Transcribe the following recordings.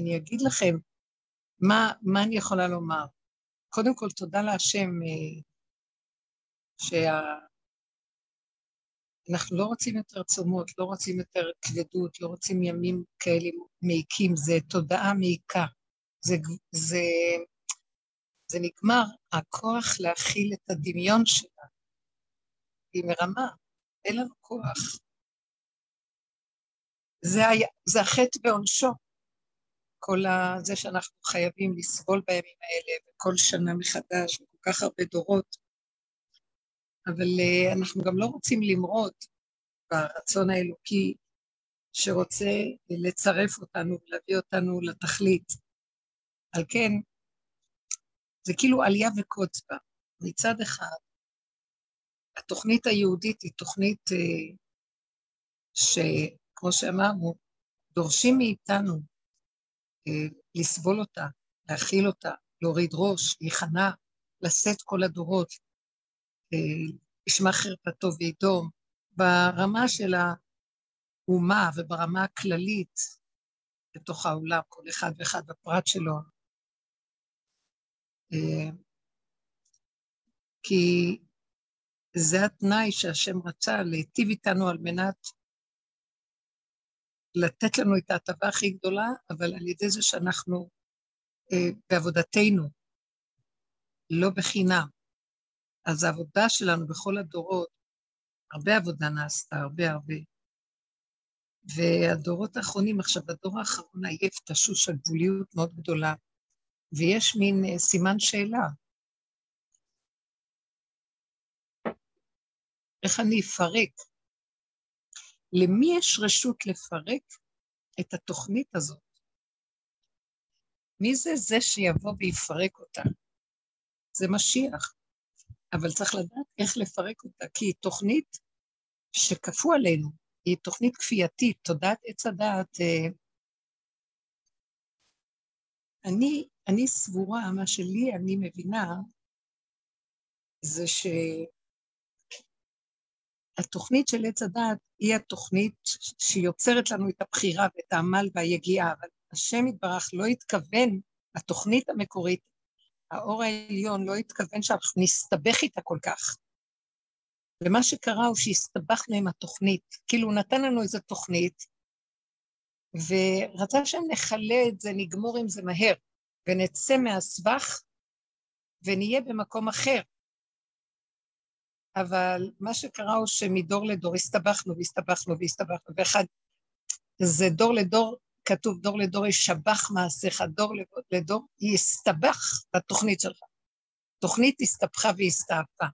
אני אגיד לכם מה, מה אני יכולה לומר. קודם כל, תודה להשם אה, שאנחנו לא רוצים יותר צומות, לא רוצים יותר כבדות, לא רוצים ימים כאלה מעיקים, זה תודעה מעיקה. זה, זה, זה נגמר, הכוח להכיל את הדמיון שלה. היא מרמה, אין לנו כוח. זה, היה, זה החטא ועונשו. כל זה שאנחנו חייבים לסבול בימים האלה, וכל שנה מחדש, וכל כך הרבה דורות. אבל uh, אנחנו גם לא רוצים למרוד ברצון האלוקי שרוצה לצרף אותנו ולהביא אותנו לתכלית. על כן, זה כאילו עלייה וקוץ בה. מצד אחד, התוכנית היהודית היא תוכנית uh, שכמו שאמרנו, דורשים מאיתנו לסבול אותה, להכיל אותה, להוריד ראש, להיכנע, לשאת כל הדורות, uh, ישמע חרפתו וידום, ברמה של האומה וברמה הכללית בתוך העולם, כל אחד ואחד בפרט שלו. כי זה התנאי שהשם רצה להיטיב איתנו על מנת לתת לנו את ההטבה הכי גדולה, אבל על ידי זה שאנחנו אה, בעבודתנו, לא בחינם. אז העבודה שלנו בכל הדורות, הרבה עבודה נעשתה, הרבה הרבה. והדורות האחרונים, עכשיו, הדור האחרון עייף, תשוש על גבוליות מאוד גדולה, ויש מין אה, סימן שאלה. איך אני אפרק? למי יש רשות לפרק את התוכנית הזאת? מי זה זה שיבוא ויפרק אותה? זה משיח. אבל צריך לדעת איך לפרק אותה, כי היא תוכנית שכפו עלינו, היא תוכנית כפייתית, תודעת עץ הדעת. אה, אני, אני סבורה, מה שלי אני מבינה, זה שהתוכנית של עץ הדעת היא התוכנית שיוצרת לנו את הבחירה ואת העמל והיגיעה, אבל השם יתברך לא התכוון, התוכנית המקורית, האור העליון לא התכוון שאנחנו נסתבך איתה כל כך. ומה שקרה הוא שהסתבכנו עם התוכנית, כאילו הוא נתן לנו איזו תוכנית, ורצה שנכלה את זה, נגמור עם זה מהר, ונצא מהסבך ונהיה במקום אחר. אבל מה שקרה הוא שמדור לדור הסתבכנו והסתבכנו והסתבכנו, ואחד, זה דור לדור כתוב דור לדור ישבח מעשיך, דור לדור יסתבך בתוכנית שלך. תוכנית הסתבכה והסתעפה,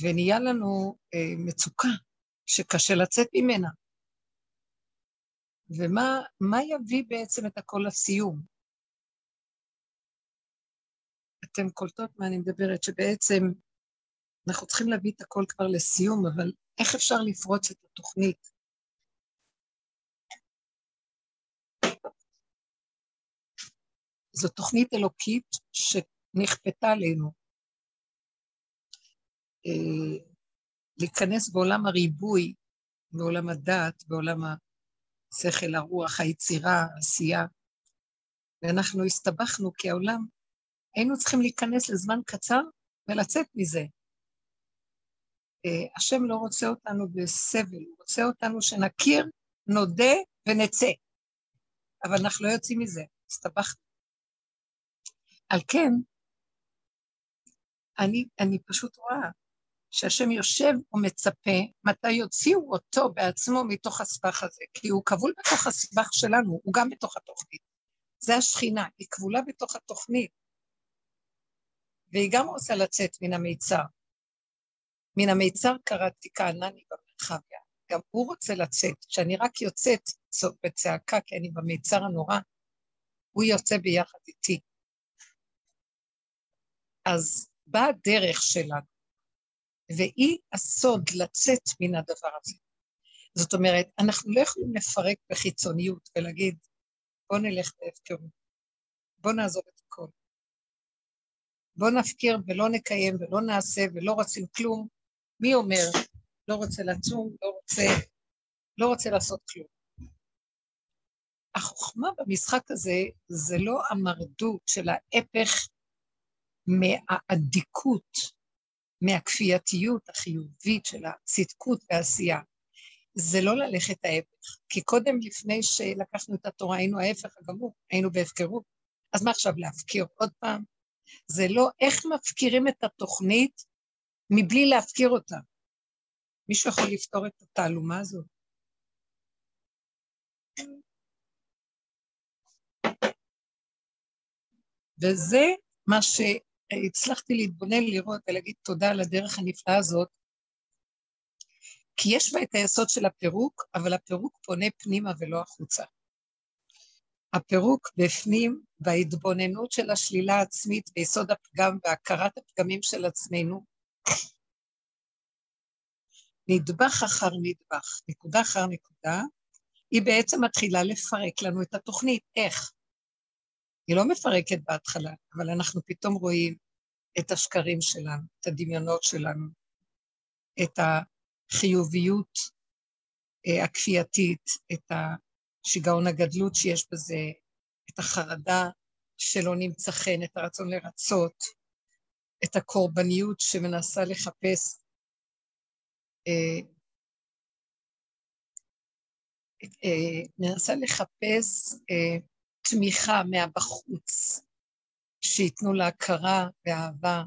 ונהיה לנו אה, מצוקה שקשה לצאת ממנה. ומה יביא בעצם את הכל לסיום? אתן קולטות מה אני מדברת, שבעצם אנחנו צריכים להביא את הכל כבר לסיום, אבל איך אפשר לפרוץ את התוכנית? זו תוכנית אלוקית שנכפתה עלינו. אה, להיכנס בעולם הריבוי, בעולם הדת, בעולם השכל, הרוח, היצירה, העשייה, ואנחנו הסתבכנו כי העולם, היינו צריכים להיכנס לזמן קצר ולצאת מזה. אה, השם לא רוצה אותנו בסבל, הוא רוצה אותנו שנכיר, נודה ונצא. אבל אנחנו לא יוצאים מזה, הסתבכנו. על כן, אני, אני פשוט רואה שהשם יושב ומצפה מתי יוציאו אותו בעצמו מתוך הסבך הזה, כי הוא כבול בתוך הסבך שלנו, הוא גם בתוך התוכנית. זה השכינה, היא כבולה בתוך התוכנית, והיא גם רוצה לצאת מן המיצר. מן המיצר קראתי כענני במרחביה, גם הוא רוצה לצאת. כשאני רק יוצאת בצעקה, כי אני במיצר הנורא, הוא יוצא ביחד איתי. אז באה הדרך שלנו, והיא הסוד לצאת מן הדבר הזה. זאת אומרת, אנחנו לא יכולים לפרק בחיצוניות ולהגיד, בוא נלך בהפקרות, בוא נעזוב את הכל. בוא נפקיר ולא נקיים ולא נעשה ולא רוצים כלום. מי אומר, לא רוצה לצום, לא רוצה, לא רוצה לעשות כלום. החוכמה במשחק הזה זה לא המרדות של ההפך מהאדיקות, מהכפייתיות החיובית של הצדקות והעשייה. זה לא ללכת ההפך, כי קודם לפני שלקחנו את התורה היינו ההפך הגמור, היינו בהפקרות. אז מה עכשיו להפקיר עוד פעם? זה לא איך מפקירים את התוכנית מבלי להפקיר אותה. מישהו יכול לפתור את התעלומה הזאת? וזה מה שהצלחתי להתבונן, לראות ולהגיד תודה על הדרך הנפלאה הזאת, כי יש בה את היסוד של הפירוק, אבל הפירוק פונה פנימה ולא החוצה. הפירוק בפנים, בהתבוננות של השלילה העצמית, ביסוד הפגם והכרת הפגמים של עצמנו, נדבך אחר נדבך, נקודה אחר נקודה, היא בעצם מתחילה לפרק לנו את התוכנית. איך? היא לא מפרקת בהתחלה, אבל אנחנו פתאום רואים את השקרים שלנו, את הדמיונות שלנו, את החיוביות אה, הכפייתית, את השיגעון הגדלות שיש בזה, את החרדה שלא נמצא חן, את הרצון לרצות, את הקורבניות שמנסה לחפש אה, אה, מנסה לחפש תמיכה מהבחוץ, שייתנו לה הכרה ואהבה.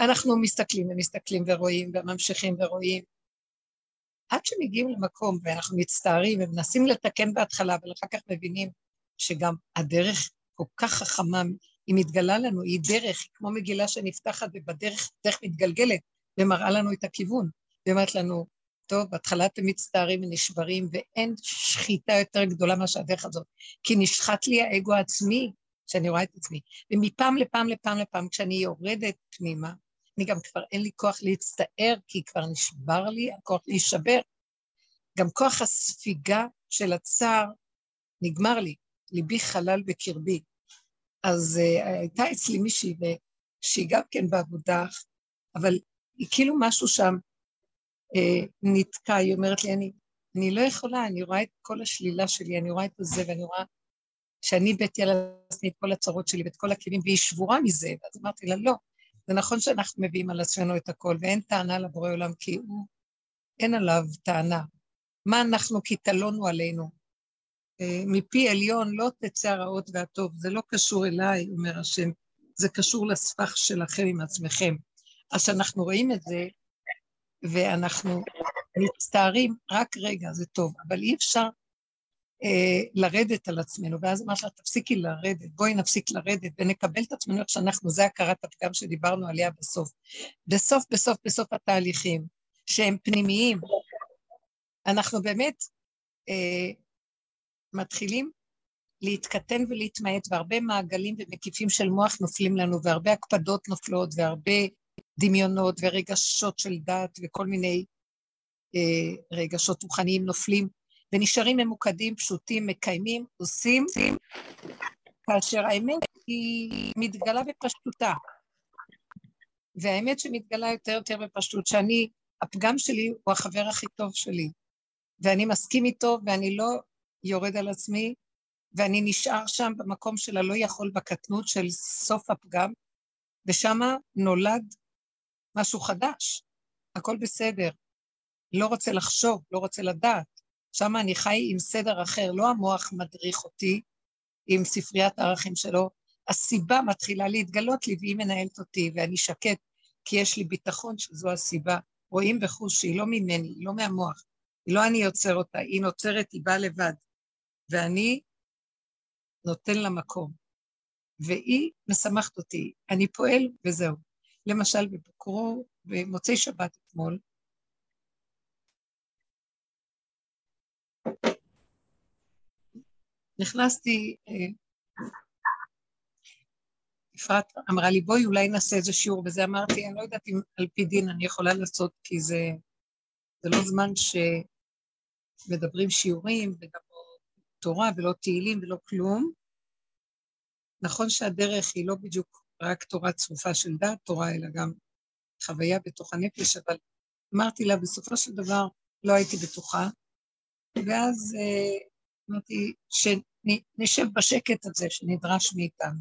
אנחנו מסתכלים ומסתכלים ורואים וממשיכים ורואים. עד שמגיעים למקום ואנחנו מצטערים ומנסים לתקן בהתחלה, אבל אחר כך מבינים שגם הדרך כל כך חכמה, היא מתגלה לנו, היא דרך, היא כמו מגילה שנפתחת ובדרך, דרך מתגלגלת ומראה לנו את הכיוון. ואומרת לנו, טוב, בהתחלה אתם מצטערים ונשברים, ואין שחיטה יותר גדולה מאשר הדרך הזאת, כי נשחט לי האגו העצמי, שאני רואה את עצמי. ומפעם לפעם לפעם לפעם, כשאני יורדת פנימה, אני גם כבר אין לי כוח להצטער, כי כבר נשבר לי הכוח להישבר. גם כוח הספיגה של הצער נגמר לי, ליבי חלל בקרבי. אז uh, הייתה אצלי מישהי, שהיא גם כן בעבודה, אבל היא כאילו משהו שם אה, נתקע, היא אומרת לי, אני, אני לא יכולה, אני רואה את כל השלילה שלי, אני רואה את זה, ואני רואה שאני הבאתי על עצמי את כל הצרות שלי ואת כל הכלים, והיא שבורה מזה, ואז אמרתי לה, לא, זה נכון שאנחנו מביאים על עצמנו את הכל, ואין טענה לבורא עולם, כי הוא, אין עליו טענה. מה אנחנו כי תלונו עלינו? אה, מפי עליון לא תצא הרעות והטוב, זה לא קשור אליי, אומר השם, זה קשור לספח שלכם עם עצמכם. אז כשאנחנו רואים את זה, ואנחנו מצטערים, רק רגע, זה טוב, אבל אי אפשר אה, לרדת על עצמנו, ואז אמרת לה, תפסיקי לרדת, בואי נפסיק לרדת ונקבל את עצמנו איך שאנחנו, זה הכרת הפגם שדיברנו עליה בסוף. בסוף, בסוף, בסוף התהליכים, שהם פנימיים, אנחנו באמת אה, מתחילים להתקטן ולהתמעט, והרבה מעגלים ומקיפים של מוח נופלים לנו, והרבה הקפדות נופלות, והרבה דמיונות ורגשות של דת וכל מיני אה, רגשות רוחניים נופלים, ונשארים ממוקדים, פשוטים, מקיימים, עושים, כאשר האמת היא מתגלה בפשטותה. והאמת שמתגלה יותר יותר בפשטות, שאני, הפגם שלי הוא החבר הכי טוב שלי, ואני מסכים איתו ואני לא יורד על עצמי, ואני נשאר שם במקום של הלא יכול בקטנות של סוף הפגם, ושם נולד משהו חדש, הכל בסדר. לא רוצה לחשוב, לא רוצה לדעת. שם אני חי עם סדר אחר, לא המוח מדריך אותי עם ספריית הערכים שלו, הסיבה מתחילה להתגלות לי והיא מנהלת אותי, ואני שקט, כי יש לי ביטחון שזו הסיבה. רואים בחוש שהיא לא ממני, היא לא מהמוח, היא לא אני יוצר אותה, היא נוצרת, היא באה לבד. ואני נותן לה מקום. והיא משמחת אותי, אני פועל וזהו. למשל בבוקרו, במוצאי שבת אתמול, נכנסתי, אפרת אה, אמרה לי, בואי אולי נעשה איזה שיעור, וזה אמרתי, אני לא יודעת אם על פי דין אני יכולה לעשות, כי זה, זה לא זמן שמדברים שיעורים, וגם תורה ולא תהילים ולא כלום. נכון שהדרך היא לא בדיוק רק תורה צרופה של דעת תורה, אלא גם חוויה בתוך הנפש, אבל אמרתי לה, בסופו של דבר לא הייתי בטוחה, ואז אה, אמרתי נשב בשקט הזה שנדרש מאיתנו.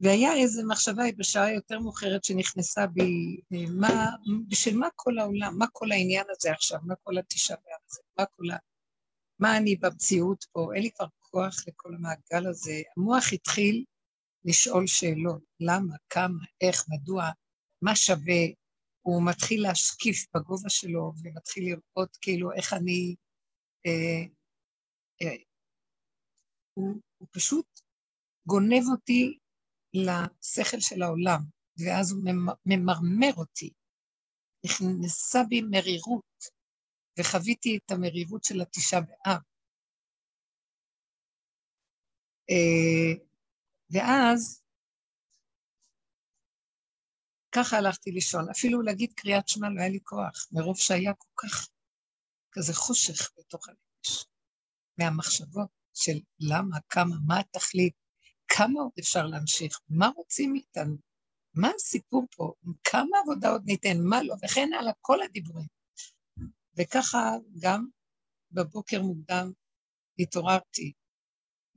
והיה איזו מחשבה בשעה יותר מאוחרת שנכנסה בי, מה, בשביל מה כל העולם, מה כל העניין הזה עכשיו, מה כל התשעה הזה, מה כל ה... מה אני במציאות פה, אין לי כבר כוח לכל המעגל הזה. המוח התחיל לשאול שאלות, למה, כמה, איך, מדוע, מה שווה, הוא מתחיל להשקיף בגובה שלו ומתחיל לראות כאילו איך אני... אה, אה, הוא, הוא פשוט גונב אותי לשכל של העולם, ואז הוא ממרמר אותי. נכנסה בי מרירות, וחוויתי את המרירות של התשעה באב. אה, ואז ככה הלכתי לישון. אפילו להגיד קריאת שמע לא היה לי כוח, מרוב שהיה כל כך כזה חושך בתוך הנפש, מהמחשבות של למה, כמה, מה התכלית, כמה עוד אפשר להמשיך, מה רוצים מאיתנו, מה הסיפור פה, כמה עבודה עוד ניתן, מה לא, וכן הלאה, כל הדיבורים. וככה גם בבוקר מוקדם התעוררתי,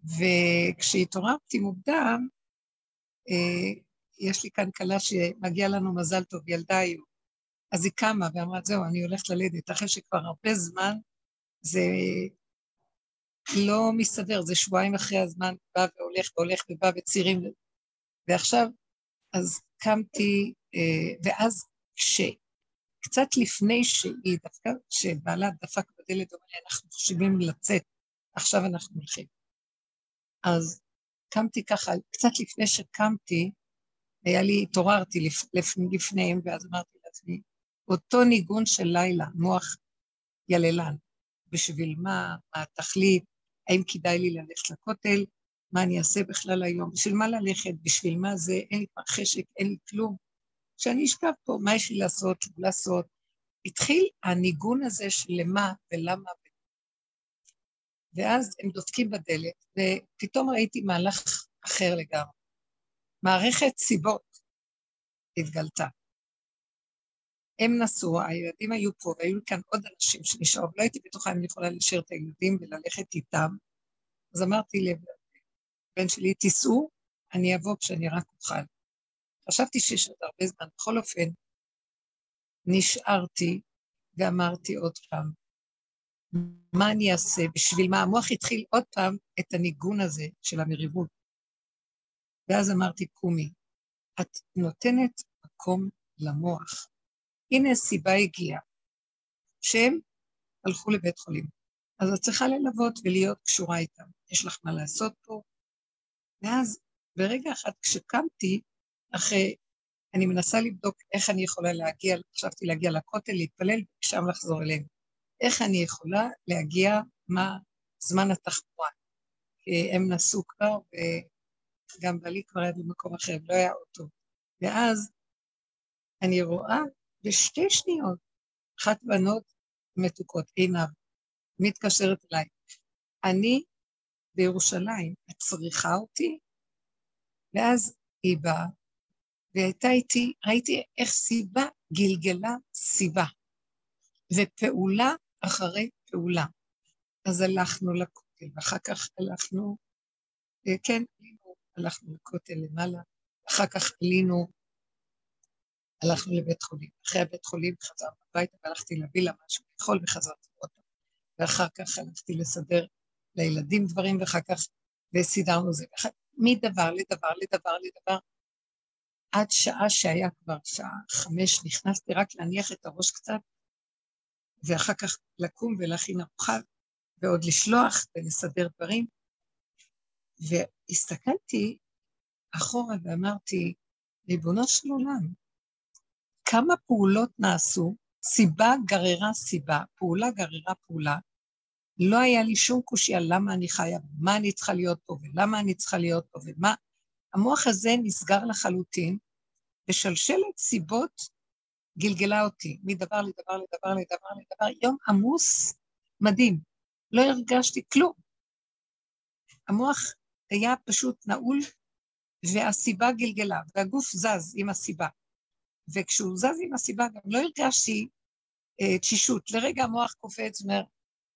וכשהתעוררתי מוקדם, אה, יש לי כאן כלה שמגיע לנו מזל טוב, ילדה היום. אז היא קמה ואמרה, זהו, אני הולכת ללדת, אחרי שכבר הרבה זמן זה לא מסתדר, זה שבועיים אחרי הזמן, בא והולך והולך ובא בצירים. ועכשיו, אז קמתי, אה, ואז כש... קצת לפני שהיא דווקא, שבעלה דפק בדלת, אומר לי, אנחנו חושבים לצאת, עכשיו אנחנו הולכים. אז קמתי ככה, קצת לפני שקמתי, היה לי, התעוררתי לפ, לפ, לפניהם, ואז אמרתי לעצמי, אותו ניגון של לילה, מוח יללן, בשביל מה, מה התכלית, האם כדאי לי ללכת לכותל, מה אני אעשה בכלל היום, בשביל מה ללכת, בשביל מה זה, אין לי כבר חשק, אין לי כלום. כשאני אשכב פה, מה יש לי לעשות, שוב לעשות? התחיל הניגון הזה של למה ולמה. ואז הם דופקים בדלת, ופתאום ראיתי מהלך אחר לגמרי. מערכת סיבות התגלתה. הם נסעו, הילדים היו פה, והיו כאן עוד אנשים שנשארו, לא הייתי בטוחה אם אני יכולה להשאיר את הילדים וללכת איתם. אז אמרתי לבן שלי, תיסעו, אני אבוא כשאני רק אוכל. חשבתי שיש עוד הרבה זמן. בכל אופן, נשארתי ואמרתי עוד פעם, מה אני אעשה? בשביל מה? המוח התחיל עוד פעם את הניגון הזה של המריבות. ואז אמרתי, קומי, את נותנת מקום למוח. הנה סיבה הגיעה, שהם הלכו לבית חולים. אז את צריכה ללוות ולהיות קשורה איתם. יש לך מה לעשות פה? ואז ברגע אחד כשקמתי, אחרי, אני מנסה לבדוק איך אני יכולה להגיע, חשבתי להגיע לכותל, להתפלל, ושם לחזור אליהם. איך אני יכולה להגיע, מה זמן התחבורה. כי הם נסעו כבר, וגם בעלי כבר היה במקום אחר, לא היה אוטו. ואז אני רואה בשתי שניות, אחת בנות מתוקות, עינב, מתקשרת אליי. אני בירושלים, את צריכה אותי? ואז היא באה, והייתה איתי, ראיתי איך סיבה גלגלה סיבה, ופעולה אחרי פעולה. אז הלכנו לכותל, ואחר כך הלכנו, אה, כן, עלינו, הלכנו לכותל למעלה, אחר כך עלינו, הלכנו לבית חולים. אחרי הבית חולים חזרנו הביתה והלכתי להביא לה משהו לאכול וחזרתי עוד פעם. ואחר כך הלכתי לסדר לילדים דברים, ואחר כך, וסידרנו זה. מדבר לדבר לדבר לדבר, עד שעה שהיה כבר שעה חמש, נכנסתי רק להניח את הראש קצת, ואחר כך לקום ולהכין ארוחה, ועוד לשלוח ולסדר דברים. והסתכלתי אחורה ואמרתי, ריבונו של עולם, כמה פעולות נעשו, סיבה גררה סיבה, פעולה גררה פעולה, לא היה לי שום קושייה למה אני חיה, מה אני צריכה להיות פה, ולמה אני צריכה להיות פה, ומה... המוח הזה נסגר לחלוטין, ושלשלת סיבות גלגלה אותי, מדבר לדבר לדבר לדבר לדבר, יום עמוס מדהים. לא הרגשתי כלום. המוח היה פשוט נעול, והסיבה גלגלה, והגוף זז עם הסיבה. וכשהוא זז עם הסיבה, גם לא הרגשתי אה, תשישות. לרגע המוח קופץ ואומר,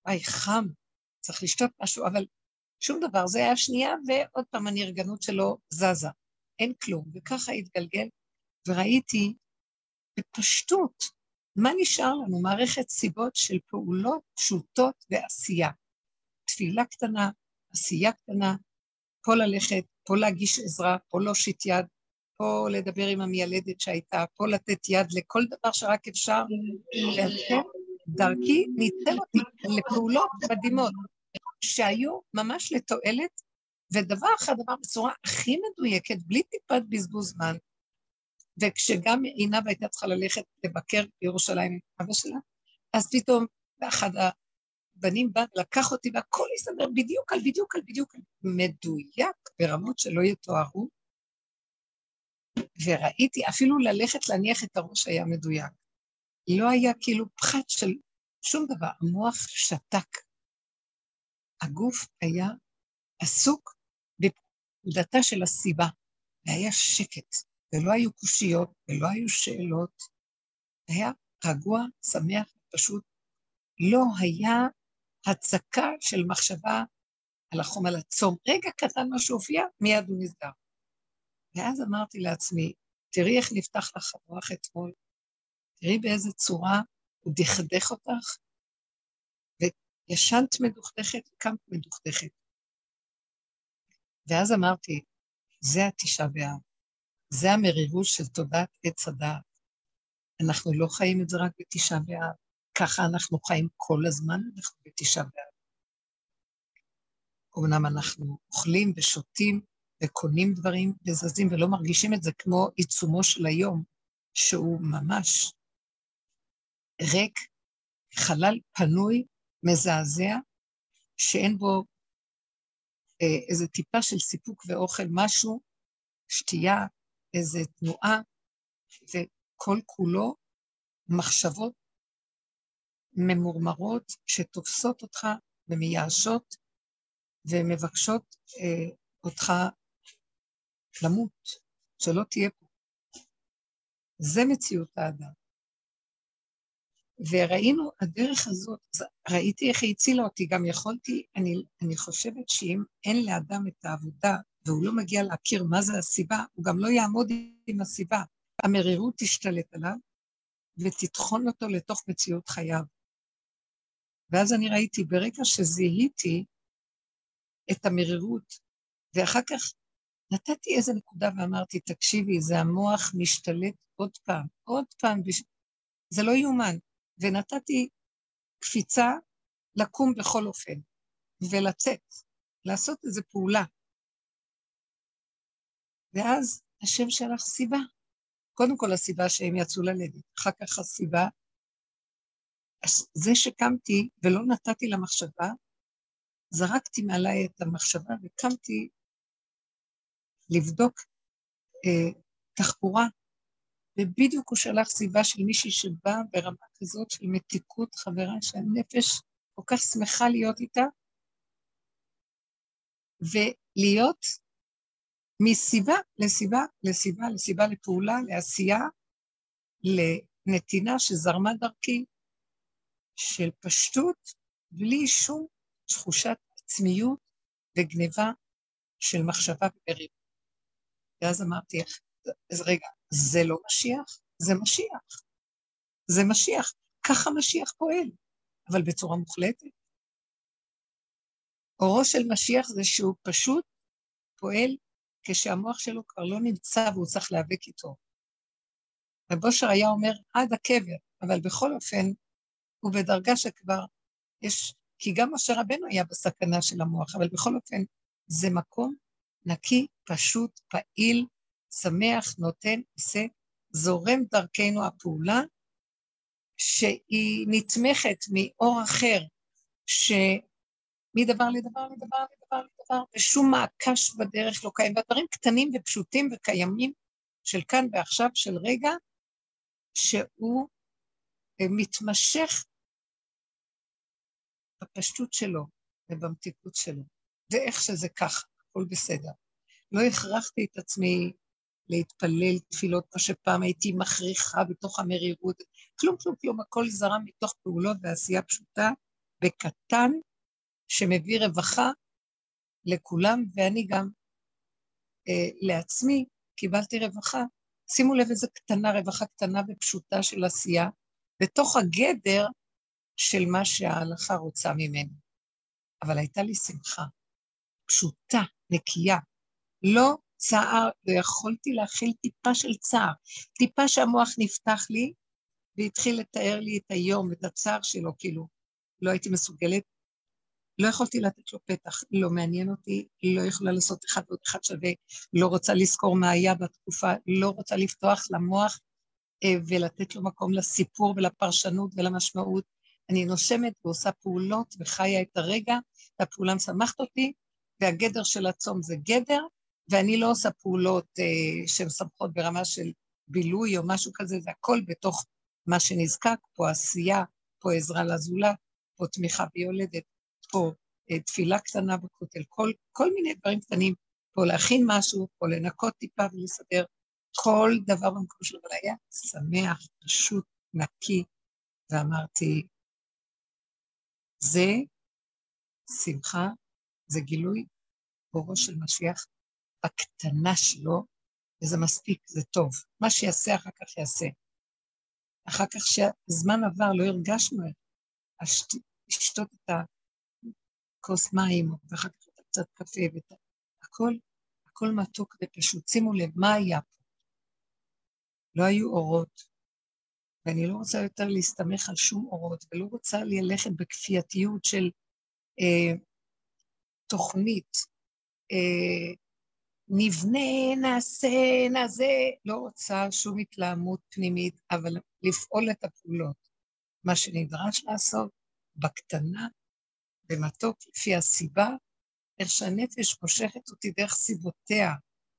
וואי, חם, צריך לשתות משהו, אבל שום דבר. זה היה שנייה, ועוד פעם הנרגנות שלו זזה. אין כלום. וככה התגלגל, וראיתי בפשטות מה נשאר לנו? מערכת סיבות של פעולות פשוטות ועשייה. תפילה קטנה, עשייה קטנה, פה ללכת, פה להגיש עזרה, פה להושיט יד, פה לדבר עם המיילדת שהייתה, פה לתת יד לכל דבר שרק אפשר, והשם דרכי ניתן אותי לפעולות מדהימות, שהיו ממש לתועלת, ודבר אחר דבר בצורה הכי מדויקת, בלי טיפת בזבוז זמן. וכשגם עינב הייתה צריכה ללכת לבקר בירושלים עם אבא שלה, אז פתאום אחד הבנים בא, לקח אותי והכל הסתדר בדיוק על בדיוק על בדיוק, מדויק ברמות שלא יתוארו. וראיתי, אפילו ללכת להניח את הראש היה מדויק. לא היה כאילו פחת של שום דבר, המוח שתק. הגוף היה עסוק בפקודתה של הסיבה, והיה שקט, ולא היו קושיות, ולא היו שאלות. היה רגוע, שמח, פשוט. לא היה הצקה של מחשבה על החום, על הצום. רגע קטן מה שהופיע, מיד הוא נסגר. ואז אמרתי לעצמי, תראי איך נפתח לך המוח אתמול, תראי באיזה צורה הוא דכדך אותך, וישנת מדוכדכת וקמת מדוכדכת. ואז אמרתי, זה התשעה באב, זה המרירות של תודעת עץ הדעת. אנחנו לא חיים את זה רק בתשעה באב, ככה אנחנו חיים כל הזמן, אנחנו בתשעה באב. אמנם אנחנו אוכלים ושותים וקונים דברים וזזים ולא מרגישים את זה כמו עיצומו של היום, שהוא ממש ריק, חלל פנוי, מזעזע, שאין בו אה, איזה טיפה של סיפוק ואוכל, משהו, שתייה, איזה תנועה, וכל כולו מחשבות ממורמרות שתופסות אותך ומייאשות ומבקשות אה, אותך למות, שלא תהיה פה. זה מציאות האדם. וראינו, הדרך הזאת, ראיתי איך היא הצילה אותי, גם יכולתי, אני, אני חושבת שאם אין לאדם את העבודה והוא לא מגיע להכיר מה זה הסיבה, הוא גם לא יעמוד עם הסיבה. המרירות תשתלט עליו ותטחון אותו לתוך מציאות חייו. ואז אני ראיתי, ברגע שזיהיתי את המרירות, ואחר כך נתתי איזה נקודה ואמרתי, תקשיבי, זה המוח משתלט עוד פעם, עוד פעם. זה לא יאומן. ונתתי קפיצה לקום בכל אופן, ולצאת, לעשות איזו פעולה. ואז השם שלח סיבה. קודם כל הסיבה שהם יצאו ללדת, אחר כך הסיבה, זה שקמתי ולא נתתי למחשבה, זרקתי מעליי את המחשבה וקמתי לבדוק אה, תחבורה, ובדיוק הוא שלח סיבה של מישהי שבאה ברמה כזאת של מתיקות חברה, שהנפש כל כך שמחה להיות איתה, ולהיות מסיבה לסיבה לסיבה לסיבה לפעולה, לעשייה, לנתינה שזרמה דרכי, של פשטות, בלי שום תחושת עצמיות וגניבה של מחשבה ומריבה. ואז אמרתי, אז רגע, זה לא משיח? זה משיח. זה משיח. ככה משיח פועל, אבל בצורה מוחלטת. אורו של משיח זה שהוא פשוט פועל כשהמוח שלו כבר לא נמצא והוא צריך להיאבק איתו. ובושר היה אומר עד הקבר, אבל בכל אופן הוא בדרגה שכבר יש, כי גם משה רבנו היה בסכנה של המוח, אבל בכל אופן זה מקום נקי, פשוט, פעיל, שמח, נותן, עושה, זורם דרכנו הפעולה, שהיא נתמכת מאור אחר, שמדבר לדבר לדבר לדבר לדבר, ושום מעקש בדרך לא קיים, והדברים קטנים ופשוטים וקיימים של כאן ועכשיו, של רגע, שהוא אה, מתמשך בפשטות שלו ובמתיקות שלו, ואיך שזה ככה, הכל בסדר. לא הכרחתי את עצמי להתפלל תפילות, כמו שפעם הייתי מכריחה בתוך המרירות. כלום, כלום, כלום, הכל זרם מתוך פעולות ועשייה פשוטה, בקטן, שמביא רווחה לכולם, ואני גם אה, לעצמי קיבלתי רווחה. שימו לב איזה קטנה, רווחה קטנה ופשוטה של עשייה, בתוך הגדר של מה שההלכה רוצה ממני. אבל הייתה לי שמחה, פשוטה, נקייה. לא צער, לא יכולתי להכיל טיפה של צער. טיפה שהמוח נפתח לי והתחיל לתאר לי את היום, את הצער שלו, כאילו, לא הייתי מסוגלת. לא יכולתי לתת לו פתח, לא מעניין אותי, לא יכולה לעשות אחד ועוד אחד שווה, לא רוצה לזכור מה היה בתקופה, לא רוצה לפתוח למוח אה, ולתת לו מקום לסיפור ולפרשנות ולמשמעות. אני נושמת ועושה פעולות וחיה את הרגע, והפעולה משמחת אותי, והגדר של הצום זה גדר, ואני לא עושה פעולות אה, שהן סמכות ברמה של בילוי או משהו כזה, זה הכל בתוך מה שנזקק, פה עשייה, פה עזרה לזולת, פה תמיכה ביולדת, פה אה, תפילה קטנה בכותל, כל, כל מיני דברים קטנים, פה להכין משהו, פה לנקות טיפה ולסדר, כל דבר במקום שלו, אבל היה שמח, פשוט, נקי, ואמרתי, זה שמחה, זה גילוי אורו של משיח בקטנה שלו, וזה מספיק, זה טוב. מה שיעשה אחר כך יעשה. אחר כך שהזמן עבר, לא הרגשנו לשתות את הכוס מים, ואחר כך את קצת קפה, ואת הכל, הכל מתוק ופשוט. שימו לב, מה היה פה? לא היו אורות, ואני לא רוצה יותר להסתמך על שום אורות, ולא רוצה ללכת בכפייתיות של אה, תוכנית, אה, נבנה, נעשה, נעשה, לא רוצה שום התלהמות פנימית, אבל לפעול את הפעולות. מה שנדרש לעשות, בקטנה, במתוק, לפי הסיבה, איך שהנפש מושכת אותי דרך סיבותיה.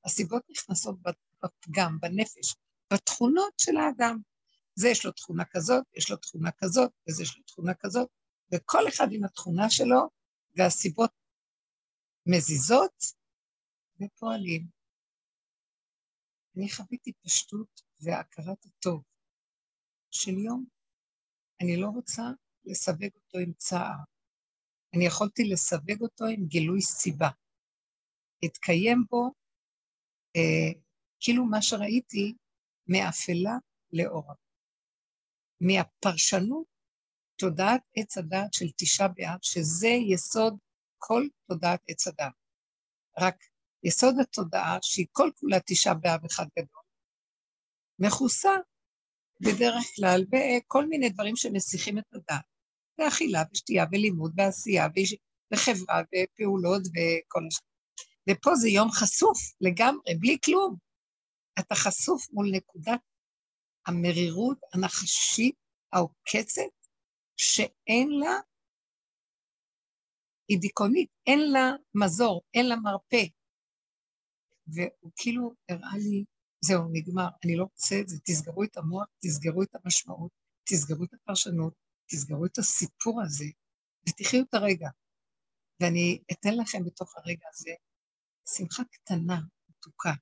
הסיבות נכנסות בפגם, בנפש, בתכונות של האדם. זה יש לו תכונה כזאת, יש לו תכונה כזאת, וזה יש לו תכונה כזאת, וכל אחד עם התכונה שלו, והסיבות מזיזות ופועלים. אני חוויתי פשטות והכרת הטוב של יום. אני לא רוצה לסווג אותו עם צער. אני יכולתי לסווג אותו עם גילוי סיבה. התקיים בו אה, כאילו מה שראיתי מאפלה לאורה. מהפרשנות, תודעת עץ הדעת של תשעה באב, שזה יסוד כל תודעת עץ הדעת. רק יסוד התודעה, שהיא כל כולה תשעה באב אחד גדול, מכוסה בדרך כלל בכל מיני דברים שמסיחים את הדעת, באכילה ושתייה ולימוד ועשייה וחברה ופעולות וכל השאר. ופה זה יום חשוף לגמרי, בלי כלום. אתה חשוף מול נקודת המרירות הנחשית, העוקצת, שאין לה, היא דיכאונית, אין לה מזור, אין לה מרפא. והוא כאילו הראה לי, זהו, נגמר, אני לא רוצה את זה, תסגרו את המוח, תסגרו את המשמעות, תסגרו את הפרשנות, תסגרו את הסיפור הזה, ותחיו את הרגע. ואני אתן לכם בתוך הרגע הזה שמחה קטנה, מתוקה.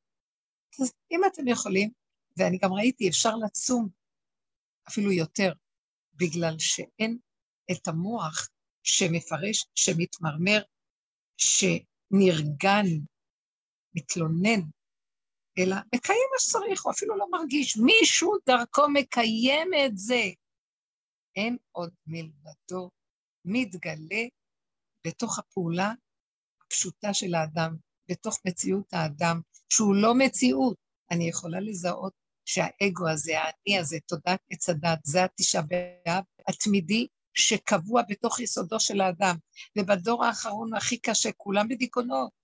אז אם אתם יכולים, ואני גם ראיתי, אפשר לצום אפילו יותר, בגלל שאין את המוח שמפרש, שמתמרמר, שנרגן, מתלונן, אלא מקיים מה שצריך, או אפילו לא מרגיש. מישהו דרכו מקיים את זה. אין עוד מלבדו מתגלה בתוך הפעולה הפשוטה של האדם, בתוך מציאות האדם, שהוא לא מציאות. אני יכולה לזהות שהאגו הזה, האני הזה, תודעת עץ הדת, זה התשעה באב התמידי שקבוע בתוך יסודו של האדם. ובדור האחרון הכי קשה, כולם בדיכאונות.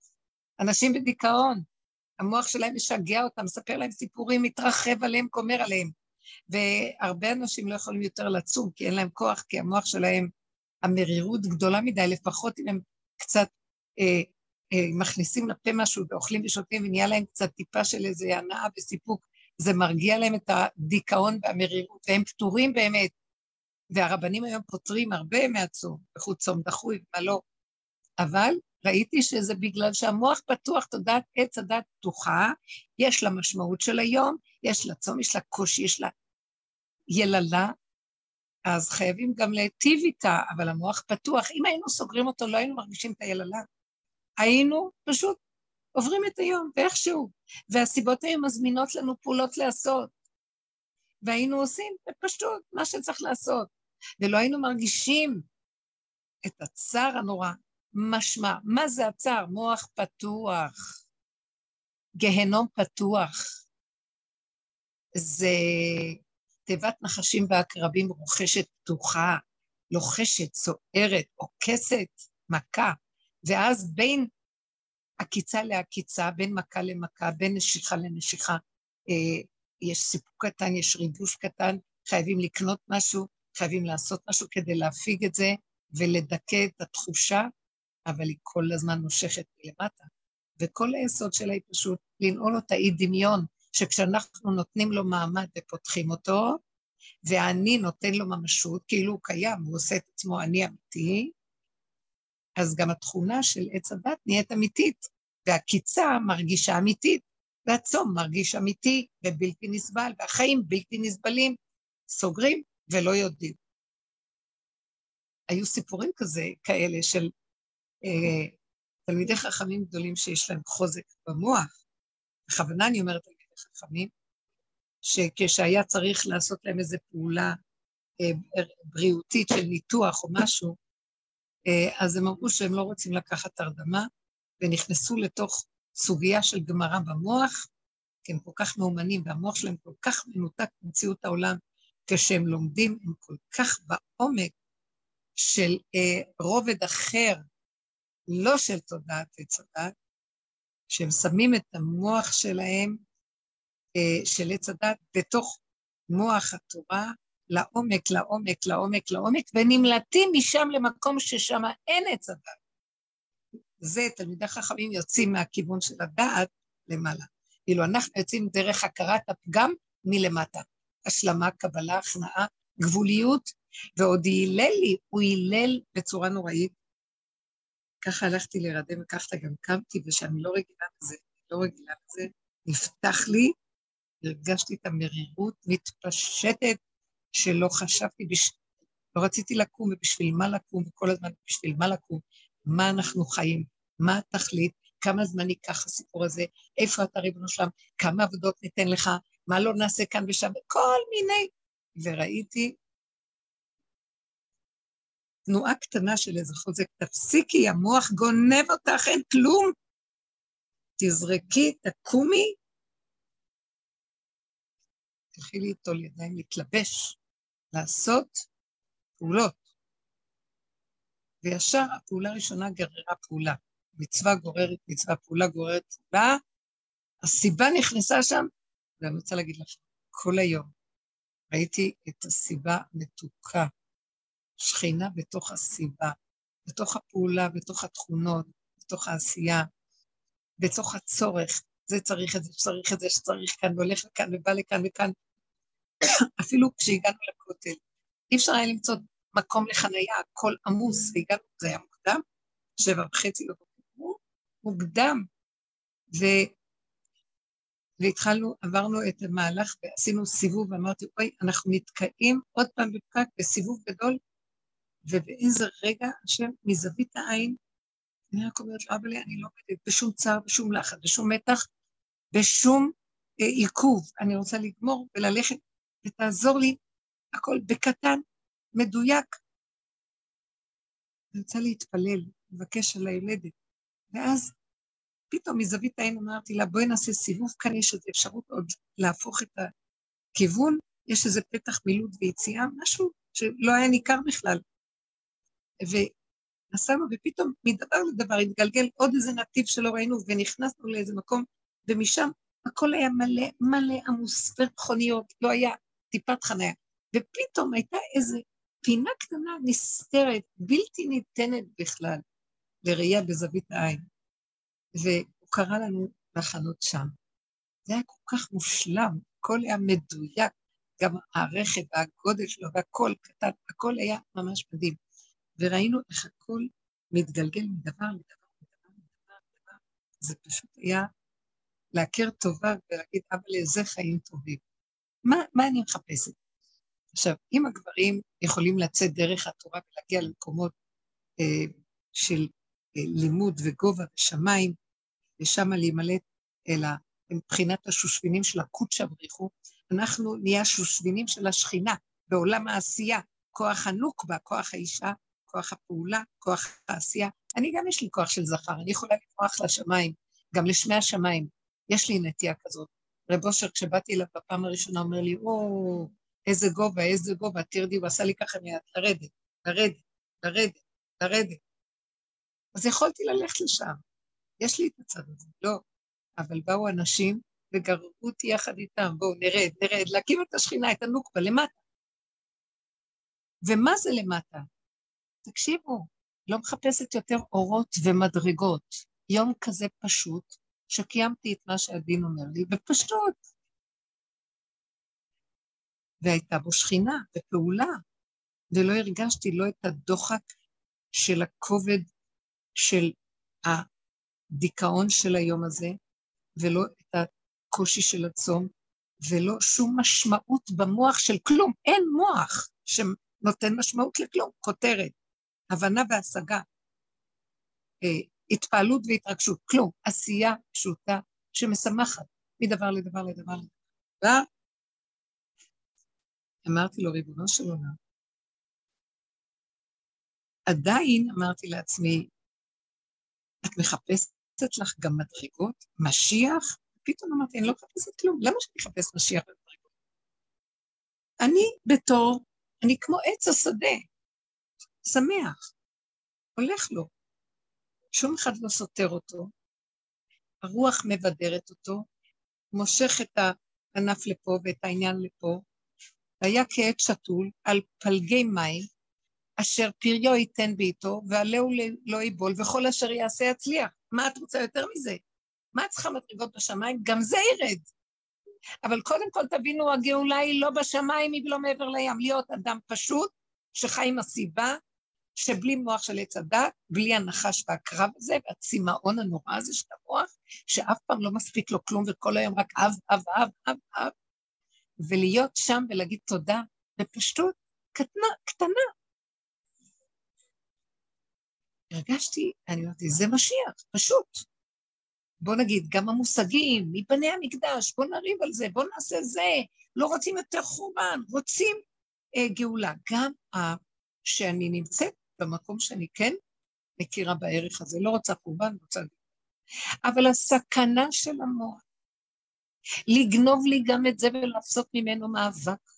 אנשים בדיכאון, המוח שלהם משגע אותם, מספר להם סיפורים, מתרחב עליהם, כומר עליהם. והרבה אנשים לא יכולים יותר לצום, כי אין להם כוח, כי המוח שלהם, המרירות גדולה מדי, לפחות אם הם קצת אה, אה, מכניסים לפה משהו ואוכלים ושותים, ונהיה להם קצת טיפה של איזה הנאה וסיפוק, זה מרגיע להם את הדיכאון והמרירות, והם פטורים באמת. והרבנים היום פותרים הרבה מהצום, בחוץ צום דחוי ומה לא. אבל ראיתי שזה בגלל שהמוח פתוח, תודעת עץ הדת פתוחה, יש לה משמעות של היום, יש לה צום, יש לה קושי, יש לה יללה, אז חייבים גם להיטיב איתה, אבל המוח פתוח. אם היינו סוגרים אותו, לא היינו מרגישים את היללה. היינו פשוט עוברים את היום, ואיכשהו. והסיבות היו מזמינות לנו פעולות לעשות. והיינו עושים פשוט מה שצריך לעשות. ולא היינו מרגישים את הצער הנורא. משמע, מה זה הצער? מוח פתוח. גהנום פתוח. זה תיבת נחשים ועקרבים רוכשת פתוחה, לוחשת, סוערת, עוקסת, מכה, ואז בין עקיצה לעקיצה, בין מכה למכה, בין נשיכה לנשיכה, אה, יש סיפוק קטן, יש ריגוש קטן, חייבים לקנות משהו, חייבים לעשות משהו כדי להפיג את זה ולדכא את התחושה, אבל היא כל הזמן מושכת מלמטה. וכל היסוד שלה היא פשוט לנעול אותה אי דמיון, שכשאנחנו נותנים לו מעמד ופותחים אותו, והאני נותן לו ממשות, כאילו הוא קיים, הוא עושה את עצמו אני אמיתי, אז גם התכונה של עץ הדת נהיית אמיתית, והקיצה מרגישה אמיתית, והצום מרגיש אמיתי ובלתי נסבל, והחיים בלתי נסבלים, סוגרים ולא יודעים. היו סיפורים כזה, כאלה של תלמידי חכמים גדולים שיש להם חוזק במוח, בכוונה אני אומרת תלמידי חכמים, שכשהיה צריך לעשות להם איזו פעולה אה, בריאותית של ניתוח או משהו, אה, אז הם אמרו שהם לא רוצים לקחת הרדמה, ונכנסו לתוך סוגיה של גמרא במוח, כי הם כל כך מאומנים, והמוח שלהם כל כך מנותק במציאות העולם, כשהם לומדים, הם כל כך בעומק של אה, רובד אחר, לא של תודעת עץ הדת, שהם שמים את המוח שלהם, אה, של עץ הדת, בתוך מוח התורה, לעומק, לעומק, לעומק, לעומק, ונמלטים משם למקום ששם אין עץ הדת. זה, תלמידי חכמים יוצאים מהכיוון של הדעת למעלה. כאילו, אנחנו יוצאים דרך הכרת הפגם מלמטה. השלמה, קבלה, הכנעה, גבוליות, ועוד הילל לי, הוא הילל בצורה נוראית. ככה הלכתי להירדם וככה גם קמתי, ושאני לא רגילה לזה, לא רגילה לזה, נפתח לי, הרגשתי את המרירות מתפשטת שלא חשבתי, בש... לא רציתי לקום, ובשביל מה לקום, וכל הזמן בשביל מה לקום, מה אנחנו חיים, מה התכלית, כמה זמן ייקח הסיפור הזה, איפה אתה ריבונו שלם, כמה עבודות ניתן לך, מה לא נעשה כאן ושם, כל מיני. וראיתי תנועה קטנה של איזה חוזק, תפסיקי, המוח גונב אותך, אין כלום. תזרקי, תקומי, תלכי ליטול ידיים, להתלבש, לעשות פעולות. וישר הפעולה הראשונה גררה פעולה. מצווה גוררת מצווה, פעולה גוררת פעולה. הסיבה נכנסה שם, ואני רוצה להגיד לכם, כל היום ראיתי את הסיבה מתוקה, שכינה בתוך הסיבה, בתוך הפעולה, בתוך התכונות, בתוך העשייה, בתוך הצורך. זה צריך את זה, שצריך את זה, שצריך כאן, והולך לכאן, ובא לכאן וכאן. אפילו כשהגענו לכותל, אי אפשר היה למצוא מקום לחנייה, הכל עמוס, והגענו, זה היה מוקדם, שבע וחצי בבוקר, מוקדם, ו... והתחלנו, עברנו את המהלך ועשינו סיבוב, ואמרתי, אוי, אנחנו נתקעים עוד פעם בפקק בסיבוב גדול, ובאיזה רגע, השם, מזווית העין, אני רק אומרת לו, אבל אני לא עומדת בשום צער, בשום לחץ, בשום מתח, בשום אה, עיכוב. אני רוצה לגמור וללכת, ותעזור לי, הכל בקטן, מדויק. אני רוצה להתפלל, לבקש על הילדת. ואז פתאום מזווית העין אמרתי לה, בואי נעשה סיבוב, כאן יש איזו אפשרות עוד להפוך את הכיוון, יש איזה פתח מילוט ויציאה, משהו שלא היה ניכר בכלל. ונסענו, ופתאום מדבר לדבר התגלגל עוד איזה נתיב שלא ראינו, ונכנסנו לאיזה מקום, ומשם הכל היה מלא מלא עמוס ומכוניות, לא היה טיפת חניה. ופתאום הייתה איזה פינה קטנה נסתרת, בלתי ניתנת בכלל לראייה בזווית העין. והוא קרא לנו לחנות שם. זה היה כל כך מושלם, הכל היה מדויק, גם הרכב והגודל שלו והכל קטן, הכל היה ממש מדהים. וראינו איך הכל מתגלגל מדבר לדבר לדבר לדבר לדבר. זה פשוט היה להכיר טובה ולהגיד, אבל לזה חיים טובים. מה, מה אני מחפשת? עכשיו, אם הגברים יכולים לצאת דרך התורה ולהגיע למקומות אה, של אה, לימוד וגובה ושמיים, ושמה להימלט, אלא מבחינת השושבינים של הקודשא בריחו, אנחנו נהיה השושבינים של השכינה בעולם העשייה, כוח הנוקבה, כוח האישה, כוח הפעולה, כוח העשייה. אני גם יש לי כוח של זכר, אני יכולה לברוח לשמיים, גם לשמי השמיים. יש לי נטייה כזאת. רב אושר, כשבאתי אליו בפעם הראשונה, אומר לי, או, איזה גובה, איזה גובה, תרדי, הוא עשה לי ככה מיד, לרדת, לרדת, לרדת, לרדת. אז יכולתי ללכת לשם. יש לי את הצד הזה, לא. אבל באו אנשים וגררו אותי יחד איתם, בואו נרד, נרד, להקים את השכינה, את הנוקבה, למטה. ומה זה למטה? תקשיבו, לא מחפשת יותר אורות ומדרגות. יום כזה פשוט, שקיימתי את מה שהדין אומר לי, בפשטות. והייתה בו שכינה ופעולה, ולא הרגשתי לא את הדוחק של הכובד של הדיכאון של היום הזה, ולא את הקושי של הצום, ולא שום משמעות במוח של כלום. אין מוח שנותן משמעות לכלום, כותרת, הבנה והשגה, אה, התפעלות והתרגשות, כלום. עשייה פשוטה שמשמחת מדבר לדבר לדבר לדבר. אמרתי לו, ריבונו של עולם, עדיין אמרתי לעצמי, את מחפשת לך גם מדרגות? משיח? פתאום אמרתי, אני לא מחפשת כלום, למה שאני אחפש משיח במדרגות? אני בתור, אני כמו עץ השדה, שמח, הולך לו. שום אחד לא סותר אותו, הרוח מבדרת אותו, מושך את הענף לפה ואת העניין לפה, והיה כעת שתול על פלגי מים, אשר פריו ייתן בעיתו, ועלהו לא יבול, וכל אשר יעשה יצליח. מה את רוצה יותר מזה? מה את צריכה מדרגות בשמיים? גם זה ירד. אבל קודם כל תבינו, הגאולה היא לא בשמיים, היא לא מעבר לים. להיות אדם פשוט, שחי עם הסיבה, שבלי מוח של עץ הדת, בלי הנחש והקרב הזה, והצמאון הנורא הזה של המוח, שאף פעם לא מספיק לו כלום, וכל היום רק אב, אב, אב, אב, אב, ולהיות שם ולהגיד תודה בפשטות קטנה, קטנה. הרגשתי, אני אמרתי, זה משיח, פשוט. בוא נגיד, גם המושגים, מבני המקדש, בוא נריב על זה, בוא נעשה זה, לא רוצים יותר חורבן, רוצים אה, גאולה. גם אה, שאני נמצאת במקום שאני כן מכירה בערך הזה, לא רוצה חורבן, רוצה... אבל הסכנה של המוח, לגנוב לי גם את זה ולעשות ממנו מאבק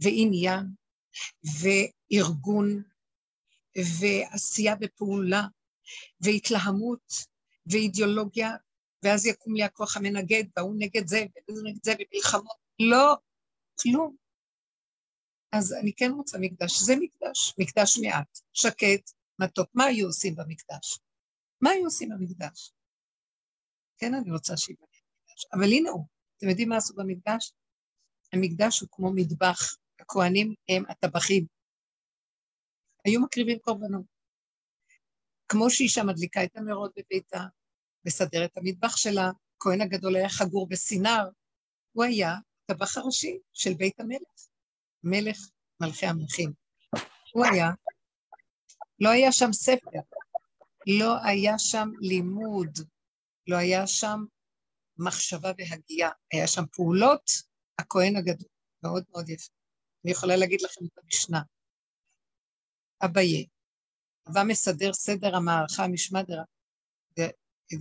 ועניין וארגון ועשייה ופעולה והתלהמות ואידיאולוגיה, ואז יקום לי הכוח המנגד, וההוא נגד זה, וזה נגד זה, ומלחמות. לא, כלום. אז אני כן רוצה מקדש. זה מקדש, מקדש מעט, שקט, מתוק. מה היו עושים במקדש? מה היו עושים במקדש? כן, אני רוצה שיבנה מקדש. אבל הנה הוא, אתם יודעים מה עשו במקדש? המקדש הוא כמו מטבח, הכוהנים הם הטבחים. היו מקריבים קורבנות. כמו שאישה מדליקה את הנרות בביתה, מסדר את המטבח שלה, כהן הגדול היה חגור בסינר, הוא היה הטבח הראשי של בית המלך. מלך מלכי המלכים. הוא היה, לא היה שם ספר, לא היה שם לימוד, לא היה שם מחשבה והגייה, היה שם פעולות הכהן הגדול, מאוד מאוד יפה. אני יכולה להגיד לכם את המשנה. אביה, אבא מסדר סדר המערכה משמע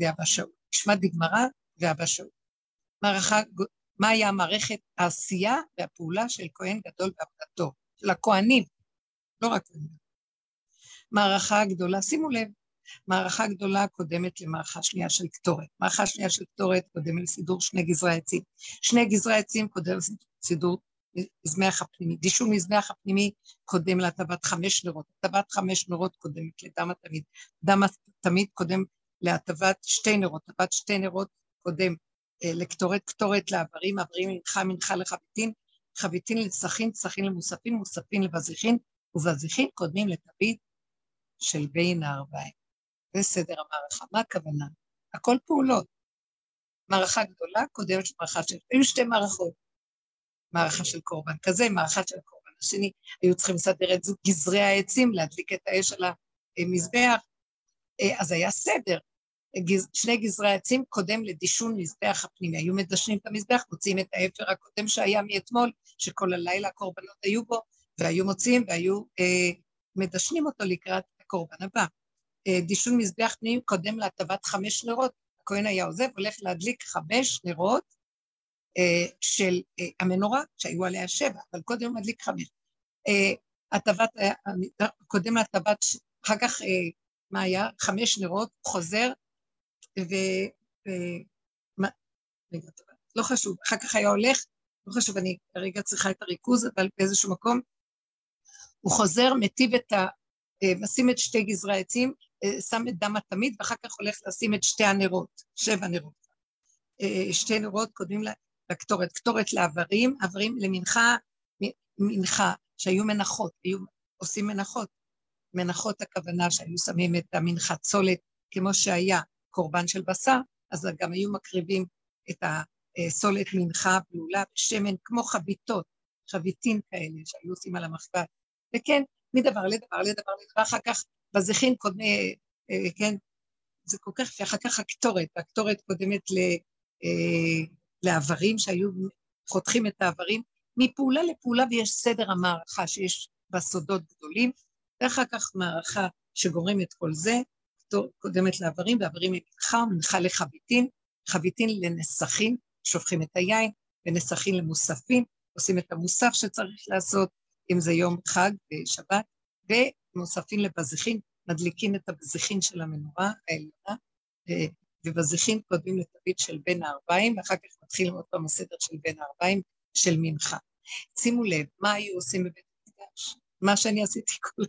אבא שאול. משמע דגמרא ואבא שאול. מערכה מה היה מערכת העשייה והפעולה של כהן גדול בעבודתו, של הכהנים, לא רק כהנים. מערכה גדולה, שימו לב, מערכה גדולה קודמת למערכה שנייה של קטורת. מערכה שנייה של קטורת קודמת לסידור שני גזרי עצים. שני גזרי עצים קודם לסידור מזמח הפנימי. דישון מזמח הפנימי קודם להטבת חמש נרות. הטבת חמש נרות קודמת לדם התמיד. דם התמיד קודם להטבת שתי נרות. הטבת שתי נרות קודם לקטורת קטורת לעברים, עברים מנחה מנחה לחביתין, חביתין לצחין, צחין למוספין, מוספין לבזיחין, ובזיחין קודמים לתביד של בין הארבעים. זה סדר המערכה. מה הכוונה? הכל פעולות. מערכה גדולה קודמת למערכה של... היו שתי מערכות. מערכה של קורבן כזה, מערכה של הקורבן השני, היו צריכים לסדר את גזרי העצים, להדליק את האש על המזבח, אה, אז היה סדר. שני גזרי העצים קודם לדישון מזבח הפנימי. היו מדשנים את המזבח, מוציאים את האפר הקודם שהיה מאתמול, שכל הלילה הקורבנות היו בו, והיו מוציאים והיו אה, מדשנים אותו לקראת הקורבן הבא. אה, דישון מזבח פנימי קודם להטבת חמש נרות, הכהן היה עוזב, הולך להדליק חמש נרות אה, של אה, המנורה, שהיו עליה שבע, אבל קודם הוא מדליק חמש. אה, הטבת, אה, קודם להטבת, אחר כך, אה, מה היה? חמש נרות, חוזר, ו... ו מה, רגע, לא חשוב, אחר כך היה הולך, לא חשוב, אני כרגע צריכה את הריכוז, אבל באיזשהו מקום, הוא חוזר, מטיב את ה... אה, משים את שתי גזרי העצים, אה, שם את דם התמיד, ואחר כך הולך לשים את שתי הנרות, שבע נרות. אה, שתי נרות קודמים לקטורת, קטורת לעברים, עברים למנחה, מנחה, שהיו מנחות, היו עושים מנחות. מנחות הכוונה שהיו שמים את המנחת צולת כמו שהיה קורבן של בשר, אז גם היו מקריבים את הסולת מנחה בלולה בשמן כמו חביתות, חביתים כאלה שהיו עושים על המחבת. וכן, מדבר לדבר לדבר לדבר, אחר כך בזכין קודמי, אה, כן, זה כל כך יפה, אחר כך הקטורת, הקטורת קודמת ל, אה, לעברים שהיו חותכים את העברים, מפעולה לפעולה ויש סדר המערכה שיש בה סודות גדולים, ואחר כך מערכה שגורם את כל זה, קודמת לעברים, ועברים למנחה, מנחה לחביתין, חביתין לנסחים, שופכים את היין, ונסחים למוספים, עושים את המוסף שצריך לעשות, אם זה יום חג ושבת, ומוספים לבזיחין, מדליקים את הבזיחין של המנורה העליונה, ובזיחין קודמים לתווית של בין הארבעים, ואחר כך מתחילים עוד פעם הסדר של בין הארבעים של מנחה. שימו לב, מה היו עושים בבית המקדש? מה שאני עשיתי כל...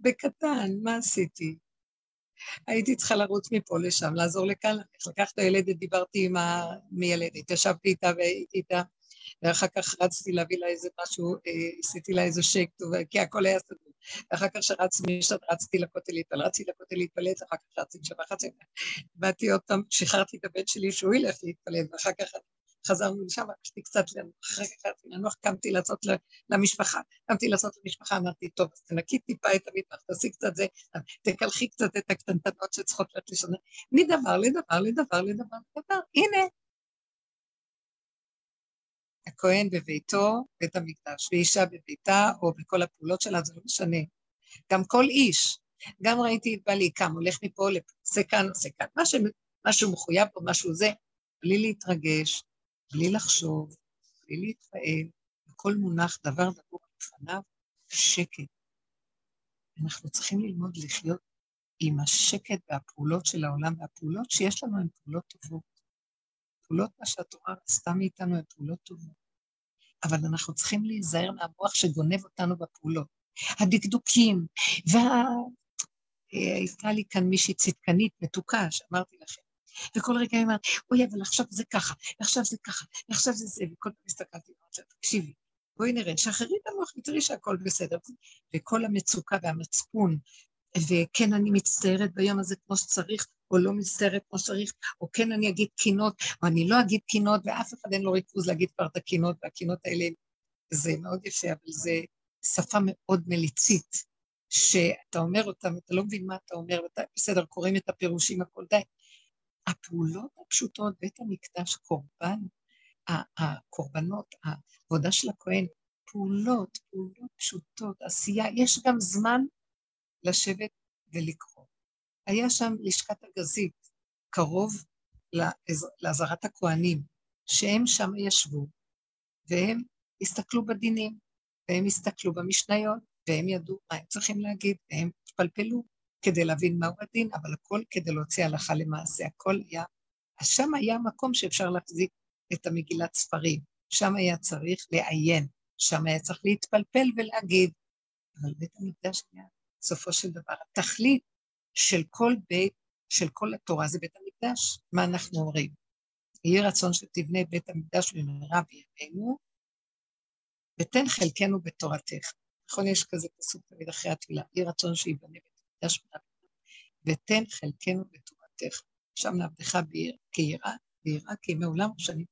בקטן, מה עשיתי? הייתי צריכה לרוץ מפה לשם, לעזור לכאן, לקחת את הילדת, דיברתי עם המיילדת, ישבתי איתה והייתי איתה, ואחר כך רצתי להביא לה איזה משהו, אה, עשיתי לה איזה שייק, כי הכל היה סגור. ואחר כך שרצתי משם, רצתי לכותל להתפלל, רצתי לכותל להתפלל, אחר כך רצתי משם חצי, באתי עוד פעם, שחררתי את הבן שלי שהוא ילך להתפלל, ואחר כך חזרנו לשם, הלכתי קצת לנוח, אחר כך הלכתי לנוח, קמתי לעשות למשפחה, קמתי לעשות למשפחה, אמרתי, טוב, אז תנקי טיפה את המטבח, תעשי קצת זה, תקלחי קצת את הקטנטנות שצריכות ללכת לשונה, מדבר לדבר לדבר לדבר לדבר, הנה. הכהן בביתו, בית המקדש, ואישה בביתה, או בכל הפעולות שלה, זה לא משנה. גם כל איש, גם ראיתי את בעלי קם, הולך מפה לפה, עושה כאן, עושה כאן, משהו מחויב פה, משהו זה, בלי להתרגש, בלי לחשוב, בלי להתפעל, הכל מונח דבר דבור לפניו, שקט. אנחנו צריכים ללמוד לחיות עם השקט והפעולות של העולם, והפעולות שיש לנו הן פעולות טובות. פעולות מה שהתורה עשתה מאיתנו הן פעולות טובות. אבל אנחנו צריכים להיזהר מהמוח שגונב אותנו בפעולות. הדקדוקים, וה... אה, הייתה לי כאן מישהי צדקנית, מתוקה, שאמרתי לכם, וכל רגע היא אומרת, אוי, אבל עכשיו זה ככה, ועכשיו זה ככה, ועכשיו זה זה, וכל פעם הסתכלתי, תקשיבי, בואי נראה, שחררי את המוח ותראי שהכל בסדר. וכל המצוקה והמצפון, וכן, אני מצטערת ביום הזה כמו שצריך, או לא מצטערת כמו שצריך, או כן, אני אגיד קינות, או אני לא אגיד קינות, ואף אחד אין לו ריכוז להגיד כבר את הקינות, והקינות האלה, זה מאוד יפה, אבל זה שפה מאוד מליצית, שאתה אומר אותם, אתה לא מבין מה אתה אומר, ואתה בסדר, קוראים את הפירושים, הכל די. הפעולות הפשוטות, בית המקדש, קורבן, הקורבנות, העבודה של הכהן, פעולות, פעולות פשוטות, עשייה, יש גם זמן לשבת ולקרוא. היה שם לשכת הגזית, קרוב לעזרת הכוהנים, שהם שם ישבו, והם הסתכלו בדינים, והם הסתכלו במשניות, והם ידעו מה הם צריכים להגיד, והם התפלפלו, כדי להבין מהו הדין, אבל הכל כדי להוציא הלכה למעשה, הכל היה... אז שם היה מקום שאפשר להחזיק את המגילת ספרים, שם היה צריך לעיין, שם היה צריך להתפלפל ולהגיד, אבל בית המקדש היה בסופו של דבר התכלית של כל בית, של כל התורה זה בית המקדש. מה אנחנו אומרים? יהי רצון שתבנה בית המקדש במהרה בימינו, ותן חלקנו בתורתך. נכון, יש כזה פסוק תמיד אחרי התפילה, יהי רצון שיבנה מקדש ותן חלקנו בתורתך. שם לעבדך כיראה, ויראה כימי עולם ושנים.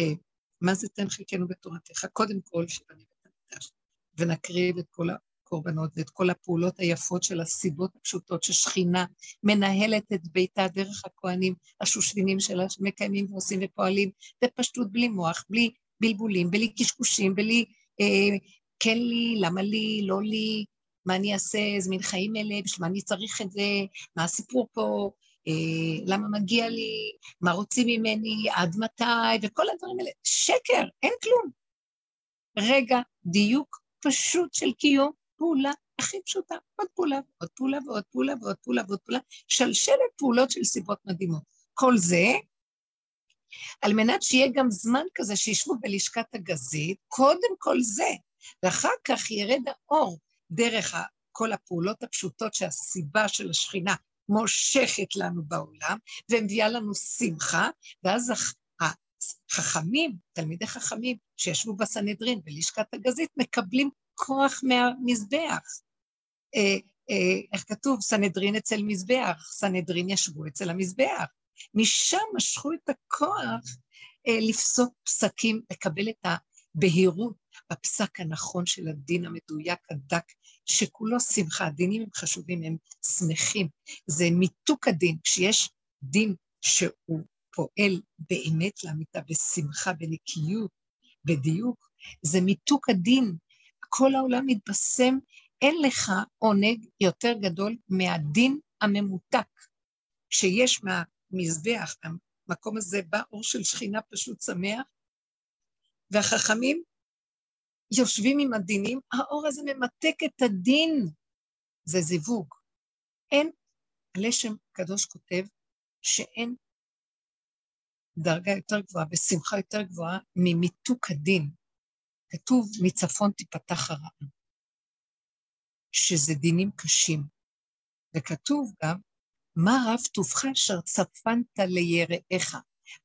אה, מה זה תן חלקנו בתורתך? קודם כל, שבנה את המקדש, ונקריב את כל הקורבנות ואת כל הפעולות היפות של הסיבות הפשוטות ששכינה מנהלת את ביתה דרך הכוהנים השושבינים שלה, שמקיימים ועושים ופועלים בפשטות, בלי מוח, בלי בלבולים, בלי קשקושים, בלי אה, כן לי, למה לי, לא לי, מה אני אעשה, איזה מין חיים אלה, בשביל מה אני צריך את זה, מה הסיפור פה, אה, למה מגיע לי, מה רוצים ממני, עד מתי, וכל הדברים האלה. שקר, אין כלום. רגע, דיוק פשוט של קיום, פעולה הכי פשוטה, עוד פעולה, עוד פעולה ועוד פעולה ועוד פעולה ועוד פעולה, שלשלת פעולות של סיבות מדהימות. כל זה, על מנת שיהיה גם זמן כזה שישבו בלשכת הגזית, קודם כל זה, ואחר כך ירד האור דרך כל הפעולות הפשוטות שהסיבה של השכינה מושכת לנו בעולם, ומביאה לנו שמחה, ואז החכמים, תלמידי חכמים שישבו בסנהדרין, בלשכת הגזית, מקבלים כוח מהמזבח. אה, אה, איך כתוב? סנהדרין אצל מזבח, סנהדרין ישבו אצל המזבח. משם משכו את הכוח אה, לפסוק פסקים, לקבל את הבהירות בפסק הנכון של הדין המדויק, הדק, שכולו שמחה. הדינים הם חשובים, הם שמחים. זה מיתוק הדין. כשיש דין שהוא פועל באמת לאמיתה בשמחה, בנקיות, בדיוק, זה מיתוק הדין. כל העולם מתבשם, אין לך עונג יותר גדול מהדין הממותק שיש מהמזבח, המקום הזה בא אור של שכינה פשוט שמח, והחכמים יושבים עם הדינים, האור הזה ממתק את הדין, זה זיווג. אין, הלשם הקדוש כותב שאין דרגה יותר גבוהה ושמחה יותר גבוהה ממיתוק הדין. כתוב, מצפון תיפתח הרעה, שזה דינים קשים. וכתוב גם, מה רב טובך אשר צפנת ליראיך?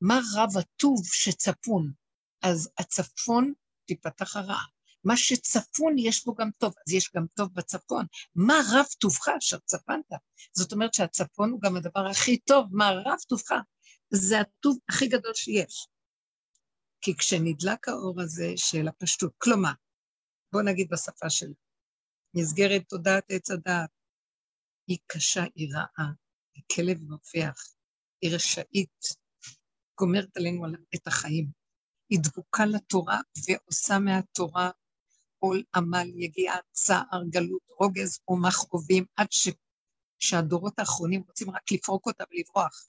מה רב הטוב שצפון? אז הצפון תיפתח הרעה. מה שצפון יש בו גם טוב, אז יש גם טוב בצפון. מה רב טובך אשר צפנת? זאת אומרת שהצפון הוא גם הדבר הכי טוב, מה רב טובך? זה הטוב הכי גדול שיש. כי כשנדלק האור הזה של הפשטות, כלומר, בואו נגיד בשפה שלה, נסגרת תודעת עץ הדעת, היא קשה, היא רעה, היא כלב נופח, היא רשאית, גומרת עלינו את החיים. היא דבוקה לתורה ועושה מהתורה עול עמל, יגיעה, צער, גלות, רוגז ומכאובים, עד ש... שהדורות האחרונים רוצים רק לפרוק אותה ולברוח.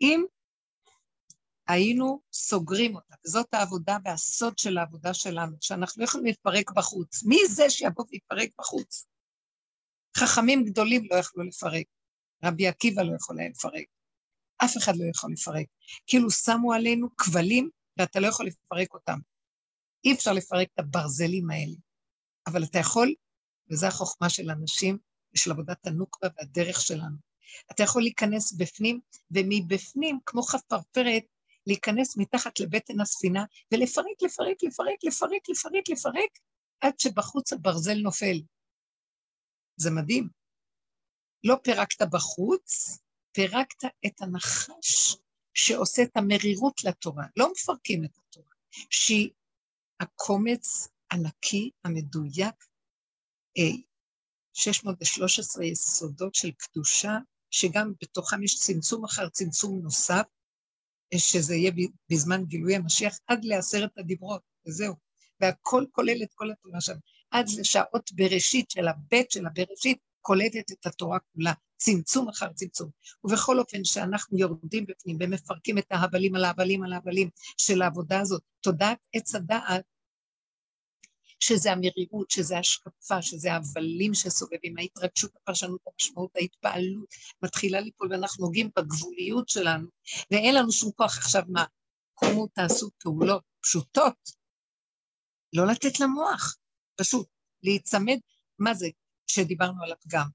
אם היינו סוגרים אותה, וזאת העבודה והסוד של העבודה שלנו, שאנחנו לא יכולים להתפרק בחוץ. מי זה שיבוא ויתפרק בחוץ? חכמים גדולים לא יכלו לפרק, רבי עקיבא לא יכול היה לפרק, אף אחד לא יכול לפרק. כאילו שמו עלינו כבלים ואתה לא יכול לפרק אותם. אי אפשר לפרק את הברזלים האלה, אבל אתה יכול, וזו החוכמה של אנשים ושל עבודת הנוקבה והדרך שלנו. אתה יכול להיכנס בפנים, ומבפנים, כמו חפרפרת, להיכנס מתחת לבטן הספינה ולפרק, לפרק, לפרק, לפרק, לפרק, לפרק, עד שבחוץ הברזל נופל. זה מדהים. לא פירקת בחוץ, פירקת את הנחש שעושה את המרירות לתורה. לא מפרקים את התורה, שהיא הקומץ הנקי, המדויק, 613 אה, יסודות של קדושה, שגם בתוכם יש צמצום אחר צמצום נוסף, שזה יהיה בזמן גילוי המשיח, עד לעשרת הדיברות, וזהו. והכל כולל את כל התורה שם. עד לשעות בראשית של הבית של הבראשית, קולטת את התורה כולה, צמצום אחר צמצום. ובכל אופן, שאנחנו יורדים בפנים ומפרקים את ההבלים על ההבלים על ההבלים של העבודה הזאת, תודעת עץ הדעת, שזה המרירות, שזה השקפה, שזה ההבלים שסובבים, ההתרגשות, הפרשנות, המשמעות, ההתפעלות, מתחילה ליפול ואנחנו נוגעים בגבוליות שלנו, ואין לנו שום כוח עכשיו מה, קומו תעשו פעולות פשוטות, לא לתת למוח, פשוט להיצמד, מה זה שדיברנו על הפגם?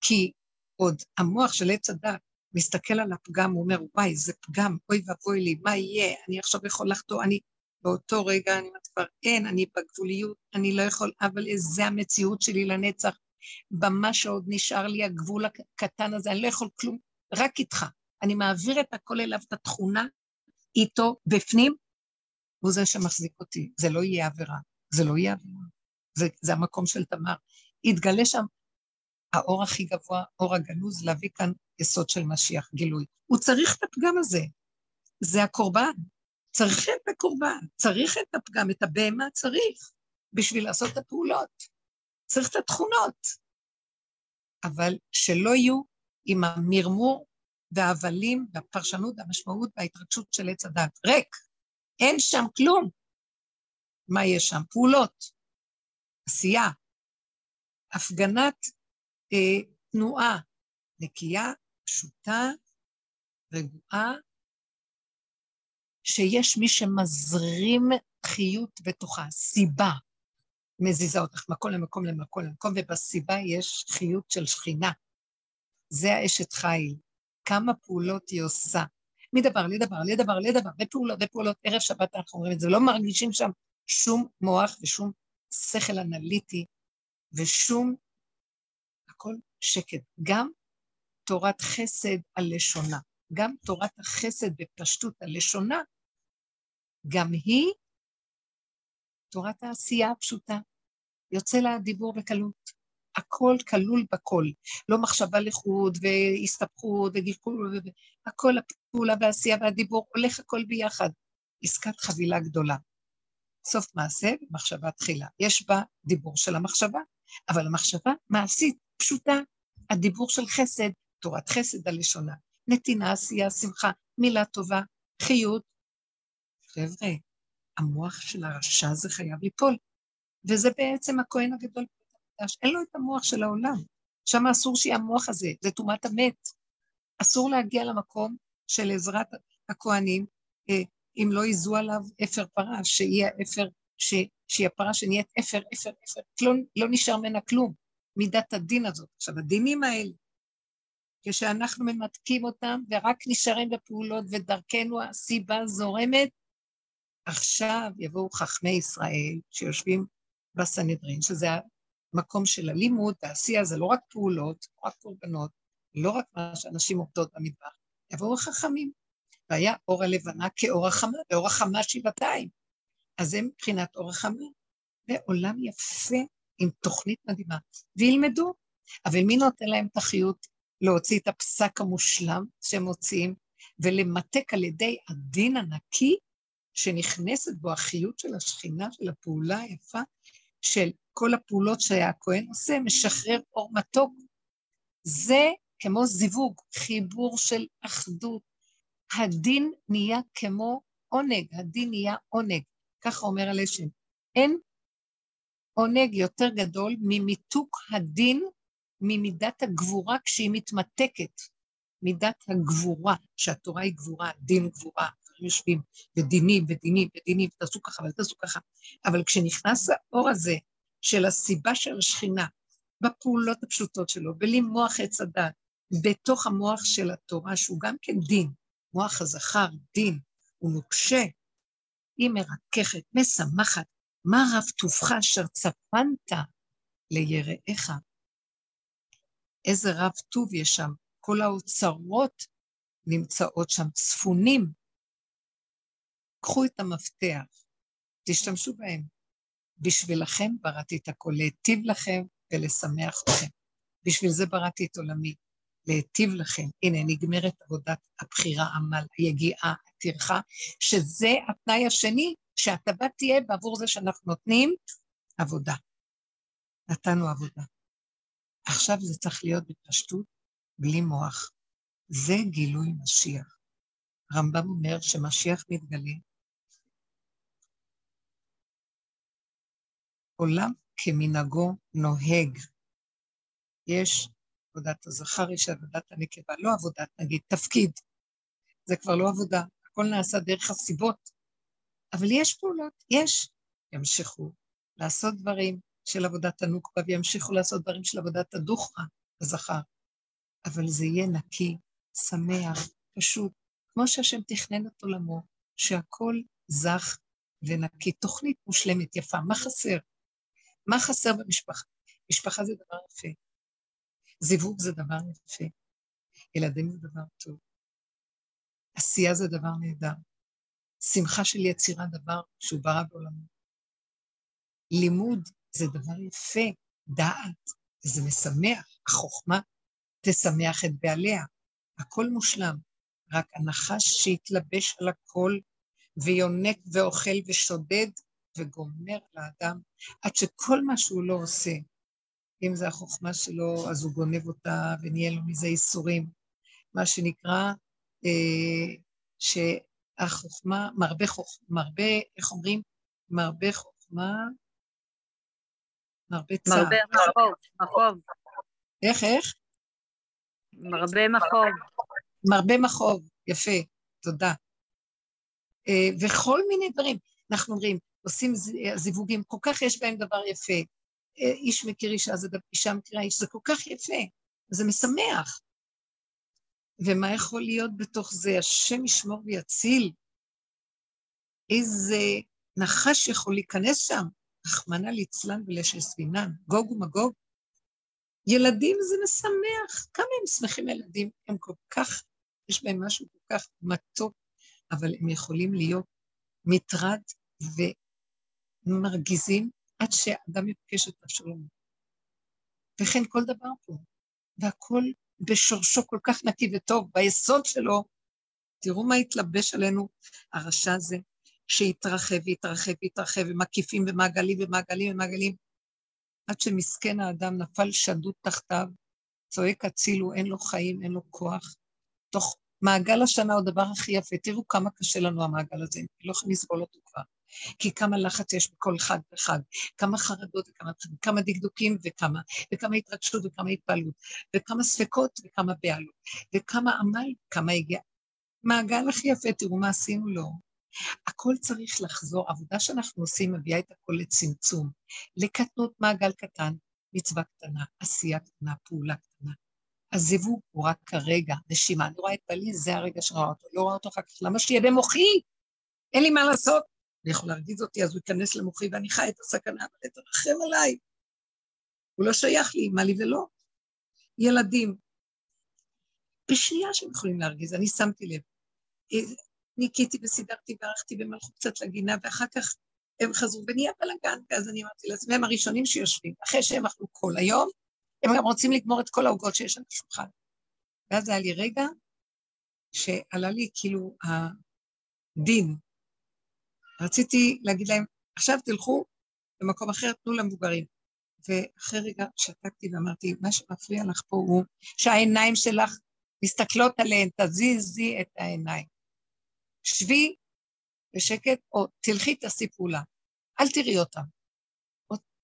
כי עוד המוח של עץ הדת מסתכל על הפגם, הוא אומר, וואי, זה פגם, אוי ואבוי לי, מה יהיה? אני עכשיו יכול לחטוא, אני... באותו רגע אני אומרת כבר, אין, אני בגבוליות, אני לא יכול, אבל זה המציאות שלי לנצח. במה שעוד נשאר לי הגבול הקטן הזה, אני לא יכול כלום, רק איתך. אני מעביר את הכל אליו, את התכונה, איתו, בפנים, הוא זה שמחזיק אותי. זה לא יהיה עבירה. זה לא יהיה עבירה. זה, זה המקום של תמר. יתגלה שם האור הכי גבוה, אור הגנוז, להביא כאן יסוד של משיח, גילוי. הוא צריך את הפגם הזה. זה הקורבן. צריך את הקורבן, צריך את הפגם, את הבהמה צריך, בשביל לעשות את הפעולות. צריך את התכונות. אבל שלא יהיו עם המרמור וההבלים והפרשנות והמשמעות וההתרגשות של עץ הדת. ריק, אין שם כלום. מה יש שם? פעולות, עשייה, הפגנת אה, תנועה נקייה, פשוטה, רגועה, שיש מי שמזרים חיות בתוכה, סיבה מזיזה אותך מקום למקום למקום למקום, ובסיבה יש חיות של שכינה. זה האשת חיל. כמה פעולות היא עושה. מדבר לדבר, לדבר, לדבר, ופעולות, ופעולות. ערב שבת אנחנו אומרים את זה, לא מרגישים שם שום מוח ושום שכל אנליטי ושום, הכל שקט. גם תורת חסד על לשונה, גם תורת החסד בפשטות על לשונה, גם היא תורת העשייה הפשוטה. יוצא לה דיבור בקלות. הכל כלול בכל. לא מחשבה לחוד והסתבכות וגלגול, הכל הפעולה והעשייה והדיבור, הולך הכל ביחד. עסקת חבילה גדולה. סוף מעשה ומחשבה תחילה. יש בה דיבור של המחשבה, אבל המחשבה מעשית, פשוטה. הדיבור של חסד, תורת חסד הלשונה. נתינה, עשייה, שמחה, מילה טובה, חיות. חבר'ה, המוח של הרשע הזה חייב ליפול. וזה בעצם הכהן הגדול אין לו את המוח של העולם. שם אסור שיהיה המוח הזה, זה טומאת המת. אסור להגיע למקום של עזרת הכהנים, אה, אם לא ייזו עליו אפר פרה, שיהיה אפר, ש, שהיא הפרה שנהיית אפר, אפר, אפר, לא, לא נשאר ממנה כלום, מידת הדין הזאת. עכשיו, הדינים האלה, כשאנחנו ממתקים אותם ורק נשארים בפעולות ודרכנו הסיבה זורמת, עכשיו יבואו חכמי ישראל שיושבים בסנהדרין, שזה המקום של הלימוד והעשייה, זה לא רק פעולות, לא רק קורבנות, לא רק מה שאנשים עובדות במטבח, יבואו החכמים. והיה אור הלבנה כאור החמה, ואור החמה שבעתיים. אז זה מבחינת אור החמה. ועולם יפה עם תוכנית מדהימה, וילמדו. אבל מי נותן להם את החיות להוציא את הפסק המושלם שהם מוציאים, ולמתק על ידי הדין הנקי שנכנסת בו החיות של השכינה, של הפעולה היפה, של כל הפעולות שהכהן עושה, משחרר אור מתוק. זה כמו זיווג, חיבור של אחדות. הדין נהיה כמו עונג, הדין נהיה עונג, ככה אומר הלשם. אין עונג יותר גדול ממיתוק הדין ממידת הגבורה כשהיא מתמתקת. מידת הגבורה, שהתורה היא גבורה, דין גבורה, יושבים, ודינים, ודינים, ודינים, תעשו ככה ותעשו ככה. אבל כשנכנס האור הזה של הסיבה של השכינה, בפעולות הפשוטות שלו, בלי מוח עץ הדת, בתוך המוח של התורה, שהוא גם כן דין, מוח הזכר, דין, הוא נוקשה, היא מרככת, משמחת, מה רב טובך אשר צפנת ליראיך. איזה רב טוב יש שם, כל האוצרות נמצאות שם, צפונים, קחו את המפתח, תשתמשו בהם. בשבילכם בראתי את הכל, להיטיב לכם ולשמח אתכם. בשביל זה בראתי את עולמי, להיטיב לכם. הנה, נגמרת עבודת הבחירה, עמל, היגיעה, הטרחה, שזה התנאי השני, שההטבה תהיה בעבור זה שאנחנו נותנים עבודה. נתנו עבודה. עכשיו זה צריך להיות בפשטות, בלי מוח. זה גילוי משיח. הרמב"ם אומר שמשיח מתגלה עולם כמנהגו נוהג. יש עבודת הזכר, יש עבודת הנקבה, לא עבודת, נגיד, תפקיד. זה כבר לא עבודה, הכל נעשה דרך הסיבות. אבל יש פעולות, יש. ימשיכו לעשות דברים של עבודת הנוקבה וימשיכו לעשות דברים של עבודת הדוכרה, הזכר. אבל זה יהיה נקי, שמח, פשוט, כמו שהשם תכנן את עולמו, שהכל זך ונקי. תוכנית מושלמת, יפה. מה חסר? מה חסר במשפחה? משפחה זה דבר יפה. זיווג זה דבר יפה. ילדים זה דבר טוב. עשייה זה דבר נהדר. שמחה של יצירה דבר שהוא ברא בעולמו. לימוד זה דבר יפה, דעת, זה משמח, החוכמה תשמח את בעליה. הכל מושלם, רק הנחש שהתלבש על הכל ויונק ואוכל ושודד וגומר לאדם, עד שכל מה שהוא לא עושה, אם זה החוכמה שלו, אז הוא גונב אותה ונהיה לו מזה ייסורים. מה שנקרא, אה, שהחוכמה, מרבה חוכמה, מרבה, איך אומרים? מרבה חוכמה, מרבה צער. מרבה מחוב, מחוב. איך, איך? מרבה מחוב. מרבה מחוב, יפה, תודה. אה, וכל מיני דברים. אנחנו אומרים, עושים זיווגים, כל כך יש בהם דבר יפה. איש מכיר אישה, זה אישה מכירה איש, זה כל כך יפה, זה משמח. ומה יכול להיות בתוך זה? השם ישמור ויציל. איזה נחש יכול להיכנס שם, רחמנא ליצלן ולשסבינן, גוג ומגוג. ילדים זה משמח, כמה הם שמחים ילדים, הם כל כך, יש בהם משהו כל כך מתוק, אבל הם יכולים להיות מטרד ומרגיזים עד שאדם יפגש את השלום. וכן כל דבר פה, והכל בשורשו כל כך נקי וטוב, ביסוד שלו, תראו מה התלבש עלינו הרשע הזה, שהתרחב והתרחב והתרחב, ומקיפים ומעגלים ומעגלים ומעגלים, עד שמסכן האדם נפל שדוד תחתיו, צועק הצילו, אין לו חיים, אין לו כוח. תוך מעגל השנה הוא הדבר הכי יפה. תראו כמה קשה לנו המעגל הזה, לא יכולים לסבול אותו כבר. כי כמה לחץ יש בכל חג וחג, כמה חרדות וכמה, כמה דקדוקים וכמה, וכמה התרגשות וכמה התפעלות, וכמה ספקות וכמה בעלות, וכמה עמל, כמה הגיע. מעגל הכי יפה, תראו מה עשינו לו. הכל צריך לחזור, עבודה שאנחנו עושים מביאה את הכל לצמצום, לקטנות מעגל קטן, מצווה קטנה, עשייה קטנה, פעולה קטנה. הזיווג הוא רק כרגע, נשימה. אני רואה את בעלי, זה הרגע שראה אותו, לא רואה אותו אחר כך. למה שיהיה במוחי? אין לי מה לעשות. הוא יכול להרגיז אותי, אז הוא ייכנס למוחי ואני חי את הסכנה, אבל תרחם עליי. הוא לא שייך לי, מה לי ולא. ילדים, בשנייה שהם יכולים להרגיז, אני שמתי לב. ניקיתי וסידרתי וערכתי והם הלכו קצת לגינה, ואחר כך הם חזרו ונהיה בלאגן, ואז אני אמרתי לעצמי, הם הראשונים שיושבים, אחרי שהם אכלו כל היום, הם גם רוצים לגמור את כל העוגות שיש על השולחן. ואז היה לי רגע שעלה לי כאילו הדין. רציתי להגיד להם, עכשיו תלכו למקום אחר, תנו למבוגרים. ואחרי רגע שתקתי ואמרתי, מה שמפריע לך פה הוא שהעיניים שלך מסתכלות עליהן, תזיזי את העיניים. שבי בשקט, או תלכי תעשי פעולה. אל תראי אותם.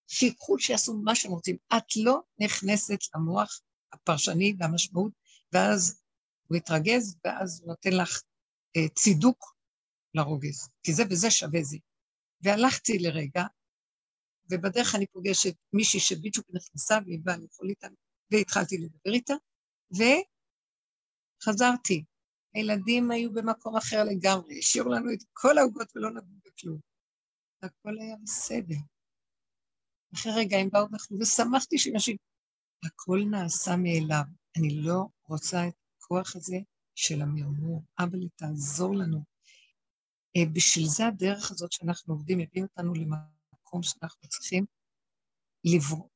שיקחו, שיעשו מה שהם רוצים. את לא נכנסת למוח הפרשני והמשמעות, ואז הוא יתרגז, ואז הוא נותן לך אה, צידוק לרוגז, כי זה וזה שווה זה. והלכתי לרגע, ובדרך אני פוגשת מישהי שבדיוק נכנסה והיא באה לאכול איתה, והתחלתי לדבר איתה, וחזרתי. הילדים היו במקום אחר לגמרי, השאירו לנו את כל העוגות ולא נגעו בכלום. הכל היה בסדר. אחרי רגע הם באו ואכלו, ושמחתי שאנשים... הכל נעשה מאליו. אני לא רוצה את הכוח הזה של המרמור. אבא לי, תעזור לנו. אה, בשביל זה הדרך הזאת שאנחנו עובדים, הביא אותנו למקום שאנחנו צריכים לברוח,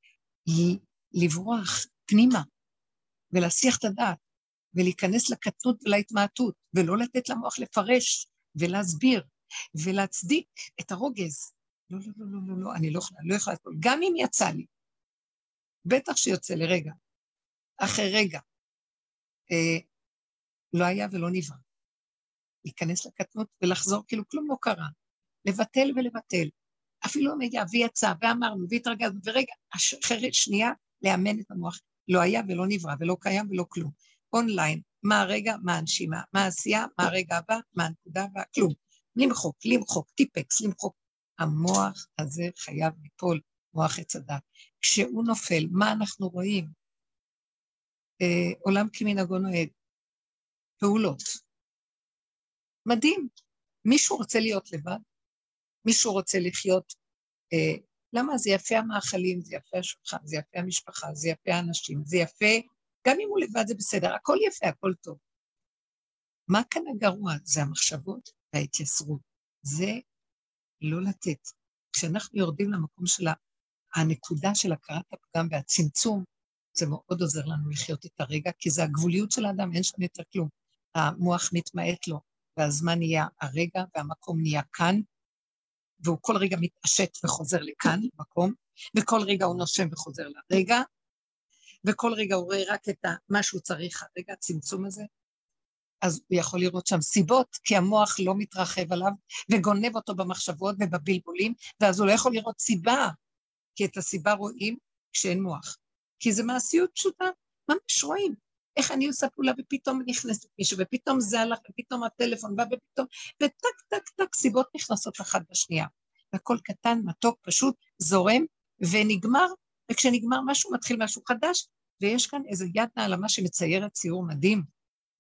לברוח פנימה ולהסיח את הדעת ולהיכנס לקטנות ולהתמעטות, ולא לתת למוח לפרש ולהסביר ולהצדיק את הרוגז. לא, לא, לא, לא, לא, לא, אני לא יכולה, לא יכולה גם אם יצא לי. בטח שיוצא לרגע. אחרי רגע. אה, לא היה ולא נברא. להיכנס לקטנות ולחזור כאילו כלום לא קרה. לבטל ולבטל. אפילו היה ויצא ואמרנו והתרגזנו, ורגע, אחרי שנייה, לאמן את המוח. לא היה ולא נברא ולא קיים ולא כלום. אונליין, מה הרגע, מה הנשימה, מה העשייה, מה הרגע הבא, מה הנקודה הבאה, כלום. למחוק, למחוק, טיפקס, למחוק. המוח הזה חייב ליפול, מוח עץ הדת. כשהוא נופל, מה אנחנו רואים? אה, עולם כמנהגו נוהג. פעולות. מדהים. מישהו רוצה להיות לבד? מישהו רוצה לחיות... אה, למה? זה יפה המאכלים, זה יפה השולחן, זה יפה המשפחה, זה יפה האנשים, זה יפה... גם אם הוא לבד זה בסדר, הכל יפה, הכל טוב. מה כאן הגרוע? זה המחשבות וההתייסרות. זה לא לתת. כשאנחנו יורדים למקום של הנקודה של הכרת הפגם והצמצום, זה מאוד עוזר לנו לחיות את הרגע, כי זה הגבוליות של האדם, אין שם יותר כלום. המוח מתמעט לו, והזמן נהיה הרגע, והמקום נהיה כאן, והוא כל רגע מתעשת וחוזר לכאן, מקום, וכל רגע הוא נושם וחוזר לרגע, וכל רגע הוא רואה רק את מה שהוא צריך, הרגע הצמצום הזה, אז הוא יכול לראות שם סיבות, כי המוח לא מתרחב עליו וגונב אותו במחשבות ובבלבולים, ואז הוא לא יכול לראות סיבה, כי את הסיבה רואים כשאין מוח. כי זה מעשיות פשוטה, ממש רואים. איך אני עושה פעולה ופתאום נכנסת מישהו, ופתאום זה הלך, ופתאום הטלפון בא, ופתאום, וטק, טק, טק, סיבות נכנסות אחת בשנייה. והכל קטן, מתוק, פשוט, זורם, ונגמר, וכשנגמר משהו, מתחיל משהו חדש, ויש כאן איזו יד נעלמה שמציירת ציור מדהים,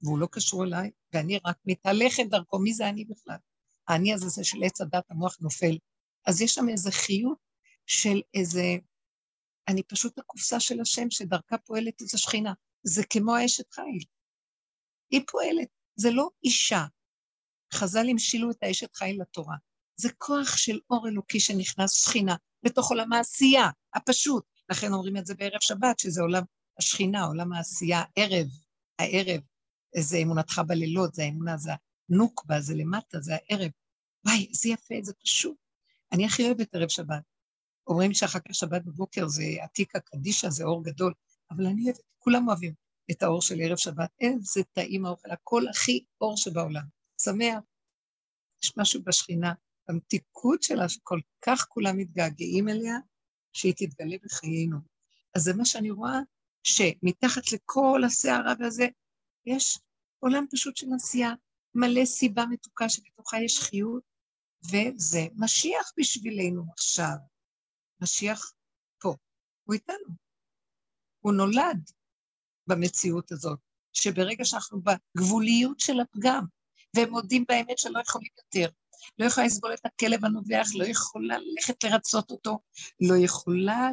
והוא לא קשור אליי, ואני רק מתהלכת דרכו, מי זה אני בכלל? האני הזה זה של עץ הדת, המוח נופל. אז יש שם איזה חיות של איזה... אני פשוט הקופסה של השם שדרכה פועלת איזו שכינה. זה כמו האשת חיל. היא פועלת, זה לא אישה. חז"ל המשילו את האשת חיל לתורה. זה כוח של אור אלוקי שנכנס שכינה בתוך עולם העשייה, הפשוט. לכן אומרים את זה בערב שבת, שזה עולם השכינה, עולם העשייה, ערב, הערב. זה אמונתך בלילות, זה האמונה, זה הנוקבה, זה למטה, זה הערב. וואי, איזה יפה, זה פשוט. אני הכי אוהבת ערב שבת. אומרים שאחר כך שבת בבוקר זה עתיקה קדישה, זה אור גדול, אבל אני אוהבת, כולם אוהבים את האור של ערב שבת. איזה טעים האוכל, הכל הכי אור שבעולם. שמח. יש משהו בשכינה, במתיקות שלה, שכל כך כולם מתגעגעים אליה, שהיא תתגלה בחיינו. אז זה מה שאני רואה, שמתחת לכל הסערה והזה, יש עולם פשוט של עשייה, מלא סיבה מתוקה שבתוכה יש חיות, וזה משיח בשבילנו עכשיו. משיח פה, הוא איתנו. הוא נולד במציאות הזאת, שברגע שאנחנו בגבוליות של הפגם, והם מודים באמת שלא יכולים יותר, לא יכולה לסבול את הכלב הנובח, לא יכולה ללכת לרצות אותו, לא יכולה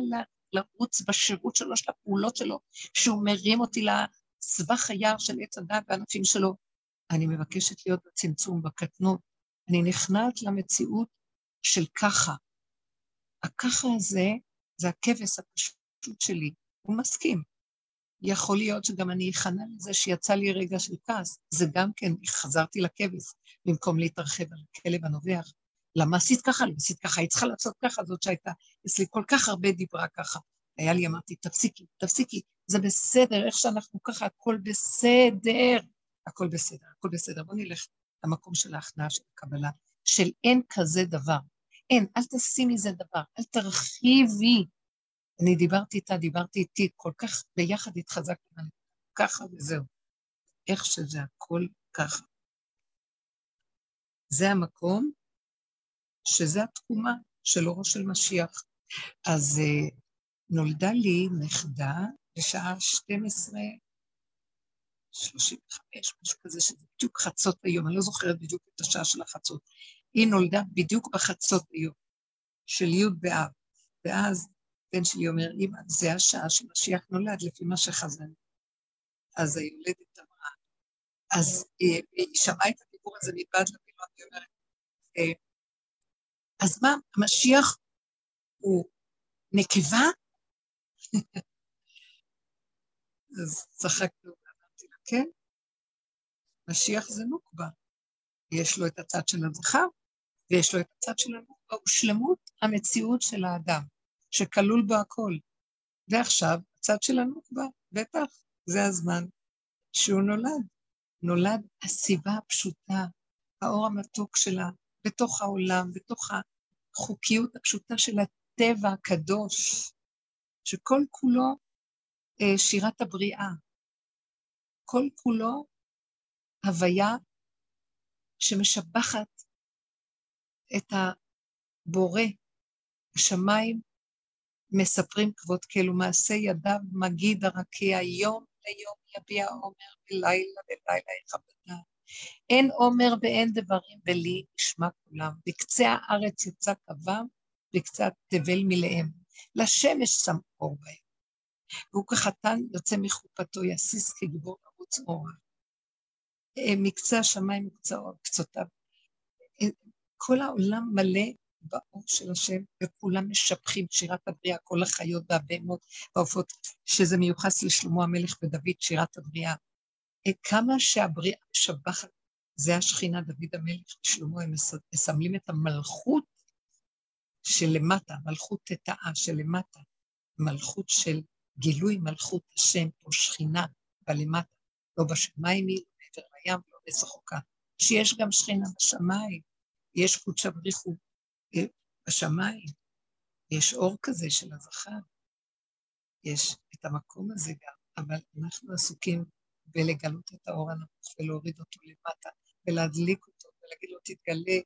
לרוץ בשירות שלו, של הפעולות שלו, שהוא מרים אותי לסבך היער של עץ הדת והענפים שלו. אני מבקשת להיות בצמצום, בקטנות. אני נכנעת למציאות של ככה. הככה הזה זה הכבש הפשוט שלי, הוא מסכים. יכול להיות שגם אני אכנע לזה שיצא לי רגע של כעס, זה גם כן, חזרתי לכבש, במקום להתרחב על הכלב הנובח. למה עשית ככה? למה עשית ככה? היא צריכה לעשות ככה, זאת שהייתה, אצלי כל כך הרבה דיברה ככה. היה לי, אמרתי, תפסיקי, תפסיקי, זה בסדר, איך שאנחנו ככה, הכל בסדר. הכל בסדר, הכל בסדר. בואו נלך למקום של ההכנעה של הקבלה, של אין כזה דבר. אין, אל תשימי זה דבר, אל תרחיבי. אני דיברתי איתה, דיברתי איתי, כל כך ביחד התחזקנו, ככה וזהו. איך שזה הכל ככה. זה המקום שזה התקומה של אורו של משיח. אז uh, נולדה לי נכדה בשעה 12, 35, משהו כזה, שזה בדיוק חצות היום, אני לא זוכרת בדיוק את השעה של החצות. היא נולדה בדיוק בחצות היום, של י' באב. ואז בן שלי אומר, אמא, זה השעה שמשיח נולד, לפי מה שחזן. אז היולדת אמרה, אז היא, היא שמעה את הדיבור הזה מבעד למילות, היא אומרת, אה, אז מה, המשיח הוא נקבה? אז צחקנו ואמרתי לה, כן, משיח זה נוקבה. יש לו את הצד של הזכר, ויש לו את הצד של הנוקבה, הוא שלמות המציאות של האדם, שכלול בו הכל. ועכשיו, הצד של הנוקבה, בטח, זה הזמן שהוא נולד. נולד הסיבה הפשוטה, האור המתוק שלה, בתוך העולם, בתוך החוקיות הפשוטה של הטבע הקדוש, שכל כולו אה, שירת הבריאה, כל כולו הוויה שמשבחת את הבורא. השמיים מספרים כבוד כאילו מעשה ידיו מגיד הרקיע, יום ליום יביע עומר ולילה ולילה יכבדה. אין עומר ואין דברים ולי ישמע כולם. בקצה הארץ יצא קבם, בקצת תבל מלאם. לשמש שם אור בהם. והוא כחתן יוצא מחופתו, יסיס כגיבור ערוץ אורה. מקצה השמיים וקצותיו. כל העולם מלא באור של השם, וכולם משבחים שירת הבריאה, כל החיות והבהמות והעופות, שזה מיוחס לשלמה המלך ודוד, שירת הבריאה. אה, כמה שהבריאה משבחת, זה השכינה, דוד המלך, שלמה, הם מסמלים את המלכות שלמטה, מלכות תתאה שלמטה, מלכות של גילוי מלכות השם, או שכינה בלמטה, לא בשמיים היא, לא מעבר לים, לא עץ החוקה. שיש גם שכינה בשמיים, יש קודשא בריחו בשמיים, יש אור כזה של הזכר, יש את המקום הזה גם, אבל אנחנו עסוקים בלגלות את האור הנמוך ולהוריד אותו למטה ולהדליק אותו ולהגיד לו, תתגלה,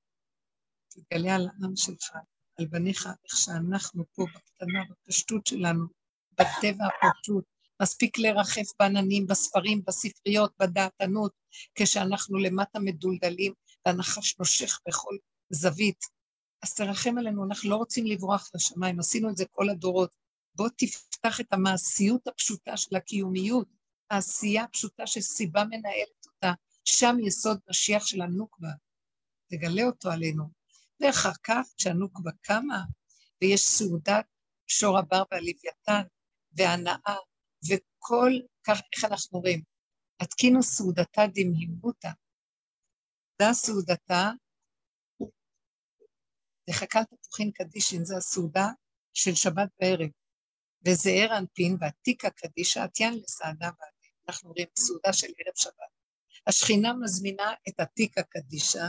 תתגלה על העם שלך, על בניך, איך שאנחנו פה בקטנה, בפשטות שלנו, בטבע הפשוט. מספיק לרחף בעננים, בספרים, בספריות, בדעתנות, כשאנחנו למטה מדולדלים והנחש נושך בכל זווית. אז תרחם עלינו, אנחנו לא רוצים לברוח לשמיים, עשינו את זה כל הדורות. בוא תפתח את המעשיות הפשוטה של הקיומיות, העשייה הפשוטה שסיבה מנהלת אותה, שם יסוד משיח של הנוקבה. תגלה אותו עלינו. ואחר כך, כשהנוקבה קמה, ויש סעודת שור הבר והלוויתן, והנאה, וכל כך, איך אנחנו רואים? התקינו סעודתה דמהימותא. זה סעודתה, זה חכת תפוחין קדישין, זה הסעודה של שבת בערב. וזעיר אנפין ועתיקה קדישא עטיין לסעדה ועדי. אנחנו רואים סעודה של ערב שבת. השכינה מזמינה את עתיקה קדישא,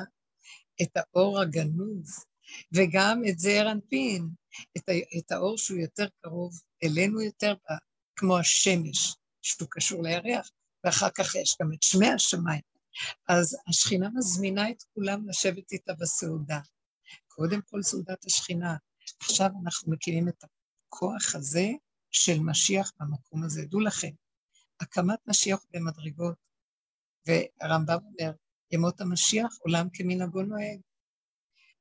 את האור הגנוז, וגם את זעיר אנפין, את, את האור שהוא יותר קרוב אלינו יותר, כמו השמש, שהוא קשור לירח, ואחר כך יש גם את שמי השמיים. אז השכינה מזמינה את כולם לשבת איתה בסעודה. קודם כל סעודת השכינה. עכשיו אנחנו מקימים את הכוח הזה של משיח במקום הזה. דעו לכם, הקמת משיח במדרגות, והרמב"ם אומר, ימות המשיח, עולם כמנהגו נוהג.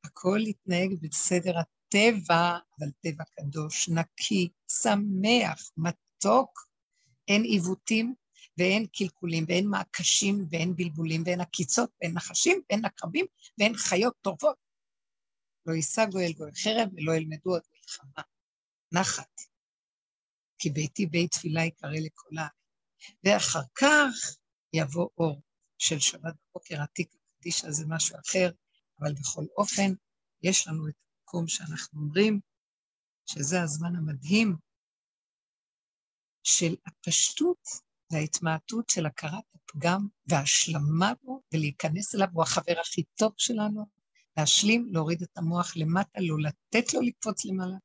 הכל יתנהג בסדר הטבע, אבל טבע קדוש, נקי, שמח, מתוק, אין עיוותים ואין קלקולים ואין מעקשים ואין בלבולים ואין עקיצות ואין נחשים ואין עקרבים ואין חיות טובות. לא יישא גואל גואל חרב ולא ילמדו עוד מלחמה. נחת. כי ביתי בית תפילה יקרא לכל העם. ואחר כך יבוא אור של שבת בבוקר עתיק הקדישה זה משהו אחר, אבל בכל אופן, יש לנו את המקום שאנחנו אומרים שזה הזמן המדהים של הפשטות וההתמעטות של הכרת הפגם וההשלמה בו, ולהיכנס אליו, הוא החבר הכי טוב שלנו, להשלים, להוריד את המוח למטה, לא לתת לו לקפוץ למעלה,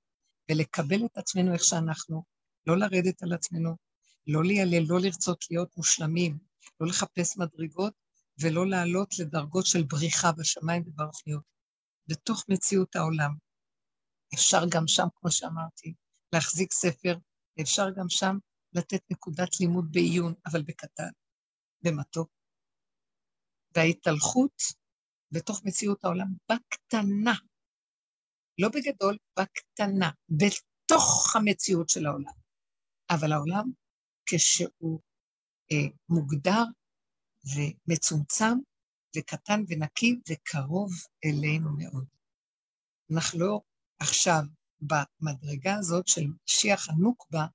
ולקבל את עצמנו איך שאנחנו, לא לרדת על עצמנו, לא ליילל, לא לרצות להיות מושלמים, לא לחפש מדרגות, ולא לעלות לדרגות של בריחה בשמיים וברוחניות. בתוך מציאות העולם. אפשר גם שם, כמו שאמרתי, להחזיק ספר, ואפשר גם שם לתת נקודת לימוד בעיון, אבל בקטן, במתוק. וההתהלכות בתוך מציאות העולם בקטנה, לא בגדול, בקטנה, בתוך המציאות של העולם. אבל העולם, כשהוא אה, מוגדר ומצומצם וקטן ונקי וקרוב אלינו מאוד. אנחנו לא עכשיו במדרגה הזאת של משיח הנוקבה,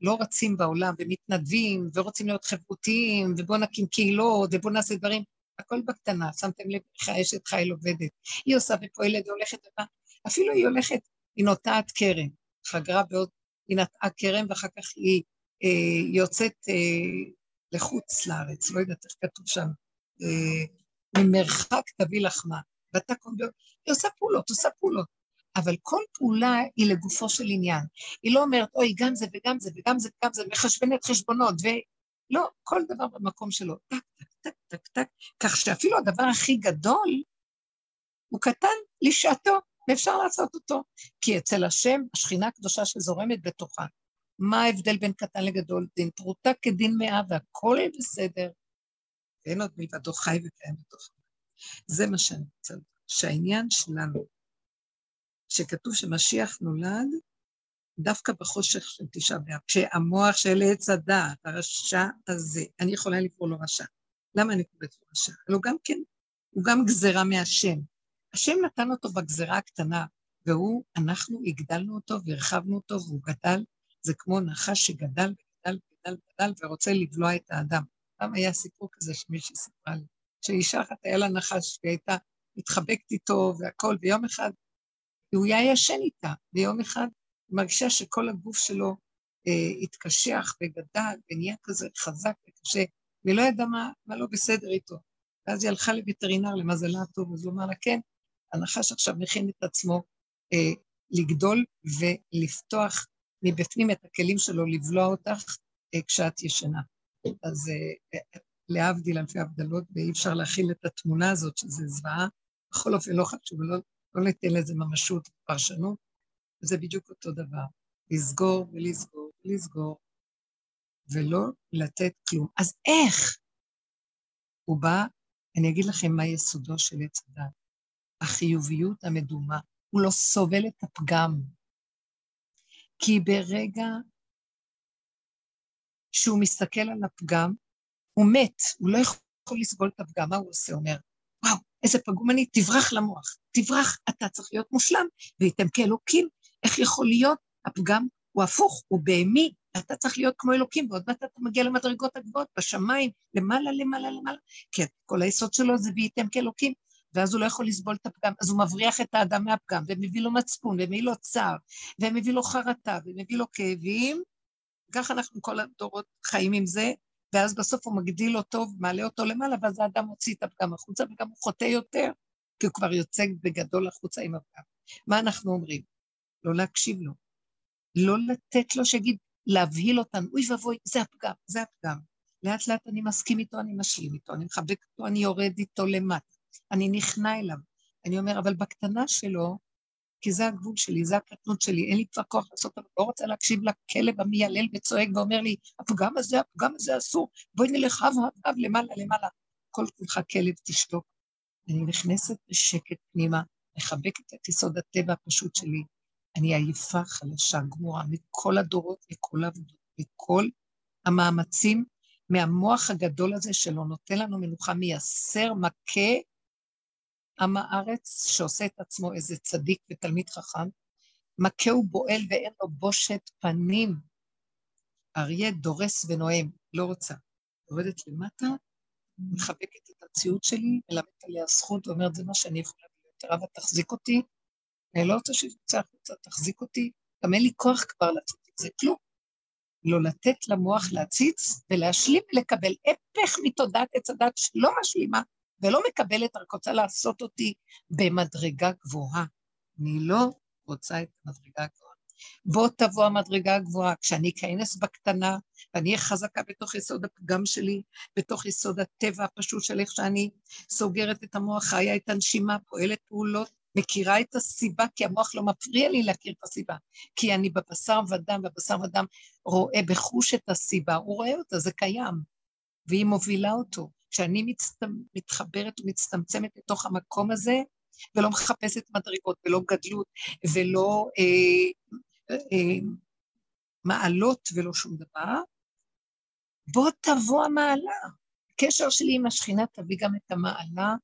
לא רצים בעולם ומתנדבים ורוצים להיות חברותיים ובואו נקים קהילות ובואו נעשה דברים, הכל בקטנה, שמתם לב איך האשת חיל עובדת. היא עושה ופועלת והולכת ובאה, אפילו היא הולכת, היא נוטעת כרם, חגרה בעוד, היא נטעה כרם ואחר כך היא אה, יוצאת אה, לחוץ לארץ, לא יודעת איך כתוב שם, אה, ממרחק תביא לחמה. ואתה קודם, היא עושה פעולות, עושה פעולות. אבל כל פעולה היא לגופו של עניין. היא לא אומרת, אוי, גם זה וגם זה וגם זה וגם זה, מחשבנת חשבונות, ולא, כל דבר במקום שלו, טק, טק, טק, טק, טק, כך שאפילו הדבר הכי גדול הוא קטן לשעתו, ואפשר לעשות אותו. כי אצל השם, השכינה הקדושה שזורמת בתוכה, מה ההבדל בין קטן לגדול? דין פרוטה כדין מאה והכל בסדר. ואין עוד מלבדו חי וקיים בתוך זה מה שאני רוצה שהעניין שלנו, שכתוב שמשיח נולד דווקא בחושך של תשעה באב, כשהמוח של עץ הדעת, הרשע הזה, אני יכולה לקרוא לו רשע. למה אני קוראת לו רשע? הלוא גם כן, הוא גם גזרה מהשם. השם נתן אותו בגזרה הקטנה, והוא, אנחנו הגדלנו אותו והרחבנו אותו והוא גדל, זה כמו נחש שגדל וגדל וגדל וגדל ורוצה לבלוע את האדם. פעם היה סיפור כזה שמישהי סיפרה לי, שאישה אחת היה לה נחש והיא הייתה מתחבקת איתו והכול, ויום אחד הוא היה ישן איתה, ויום אחד מרגישה שכל הגוף שלו אה, התקשח וגדל ונהיה כזה חזק וקשה, והיא לא ידעה מה, מה לא בסדר איתו. ואז היא הלכה לווטרינר, למזלה הטוב, אז הוא אמר לה, כן, הנחש עכשיו מכין את עצמו אה, לגדול ולפתוח מבפנים את הכלים שלו, לבלוע אותך אה, כשאת ישנה. אז אה, אה, להבדיל אלפי הבדלות, ואי אפשר להכיל את התמונה הזאת, שזה זוועה. בכל אופן, לא חשוב, לא, לא ניתן לזה ממשות ופרשנות, וזה בדיוק אותו דבר. לסגור ולסגור ולסגור, ולא לתת כלום. אז איך? הוא בא, אני אגיד לכם מה יסודו של עץ הדת. החיוביות המדומה. הוא לא סובל את הפגם. כי ברגע שהוא מסתכל על הפגם, הוא מת, הוא לא יכול לסבול את הפגם. מה הוא עושה? הוא אומר, וואו, איזה פגום אני, תברח למוח, תברח, אתה צריך להיות מושלם, וייתם כאלוקים. איך יכול להיות? הפגם הוא הפוך, הוא בהמי, אתה צריך להיות כמו אלוקים, ועוד מעט אתה מגיע למדרגות הגבוהות, בשמיים, למעלה, למעלה, למעלה. כן, כל היסוד שלו זה וייתם כאלוקים, ואז הוא לא יכול לסבול את הפגם, אז הוא מבריח את האדם מהפגם, ומביא לו מצפון, ומביא לו צער, ומביא לו חרטה, ומביא לו כאבים. ככה אנחנו כל הדורות חיים עם זה, ואז בסוף הוא מגדיל אותו ומעלה אותו למעלה, ואז האדם מוציא את הפגם החוצה, וגם הוא חוטא יותר, כי הוא כבר יוצא בגדול החוצה עם הפגם. מה אנחנו אומרים? לא להקשיב לו. לא לתת לו שיגיד, להבהיל אותנו, אוי ואבוי, זה הפגם, זה הפגם. לאט לאט אני מסכים איתו, אני משלים איתו, אני מחבק אותו, אני יורד איתו למטה. אני נכנע אליו. אני אומר, אבל בקטנה שלו, כי זה הגבול שלי, זה הקטנות שלי, אין לי כבר כוח לעשות, אני לא רוצה להקשיב לכלב המיילל וצועק ואומר לי, הפגם הזה, הפגם הזה אסור, בואי נלך אב אב למעלה למעלה. כל כולך כלב תשתוק. אני נכנסת בשקט פנימה, מחבקת את יסוד הטבע הפשוט שלי. אני עייפה, חלשה, גמורה, מכל הדורות, מכל העבודות, מכל המאמצים, מהמוח הגדול הזה שלא נותן לנו מנוחה, מייסר, מכה, עם הארץ, שעושה את עצמו איזה צדיק ותלמיד חכם, מכה ובועל ואין לו בושת פנים. אריה דורס ונואם, לא רוצה. יורדת למטה, מחבקת את המציאות שלי, מלמדת עליה זכות ואומרת, זה מה שאני יכולה להיות. רבה, תחזיק אותי. אני לא רוצה שתצא החוצה, תחזיק אותי. גם אין לי כוח כבר לצאת עם זה, כלום. לא לתת למוח להציץ ולהשלים ולקבל הפך מתודעת עץ הדת שלא משלימה, ולא מקבלת, רק רוצה לעשות אותי במדרגה גבוהה. אני לא רוצה את המדרגה הגבוהה. בוא תבוא המדרגה הגבוהה, כשאני אכנס בקטנה, ואני אהיה חזקה בתוך יסוד הפגם שלי, בתוך יסוד הטבע הפשוט של איך שאני סוגרת את המוח, חיה את הנשימה, פועלת פעולות, מכירה את הסיבה, כי המוח לא מפריע לי להכיר את הסיבה. כי אני בבשר ודם, בבשר ודם רואה בחוש את הסיבה, הוא רואה אותה, זה קיים, והיא מובילה אותו. כשאני. מתחברת ומצטמצמת לתוך המקום הזה, ולא מחפשת מדרגות, ולא גדלות, ולא אה, אה, מעלות ולא שום דבר, בוא תבוא המעלה. הקשר שלי עם השכינה תביא גם את המעלה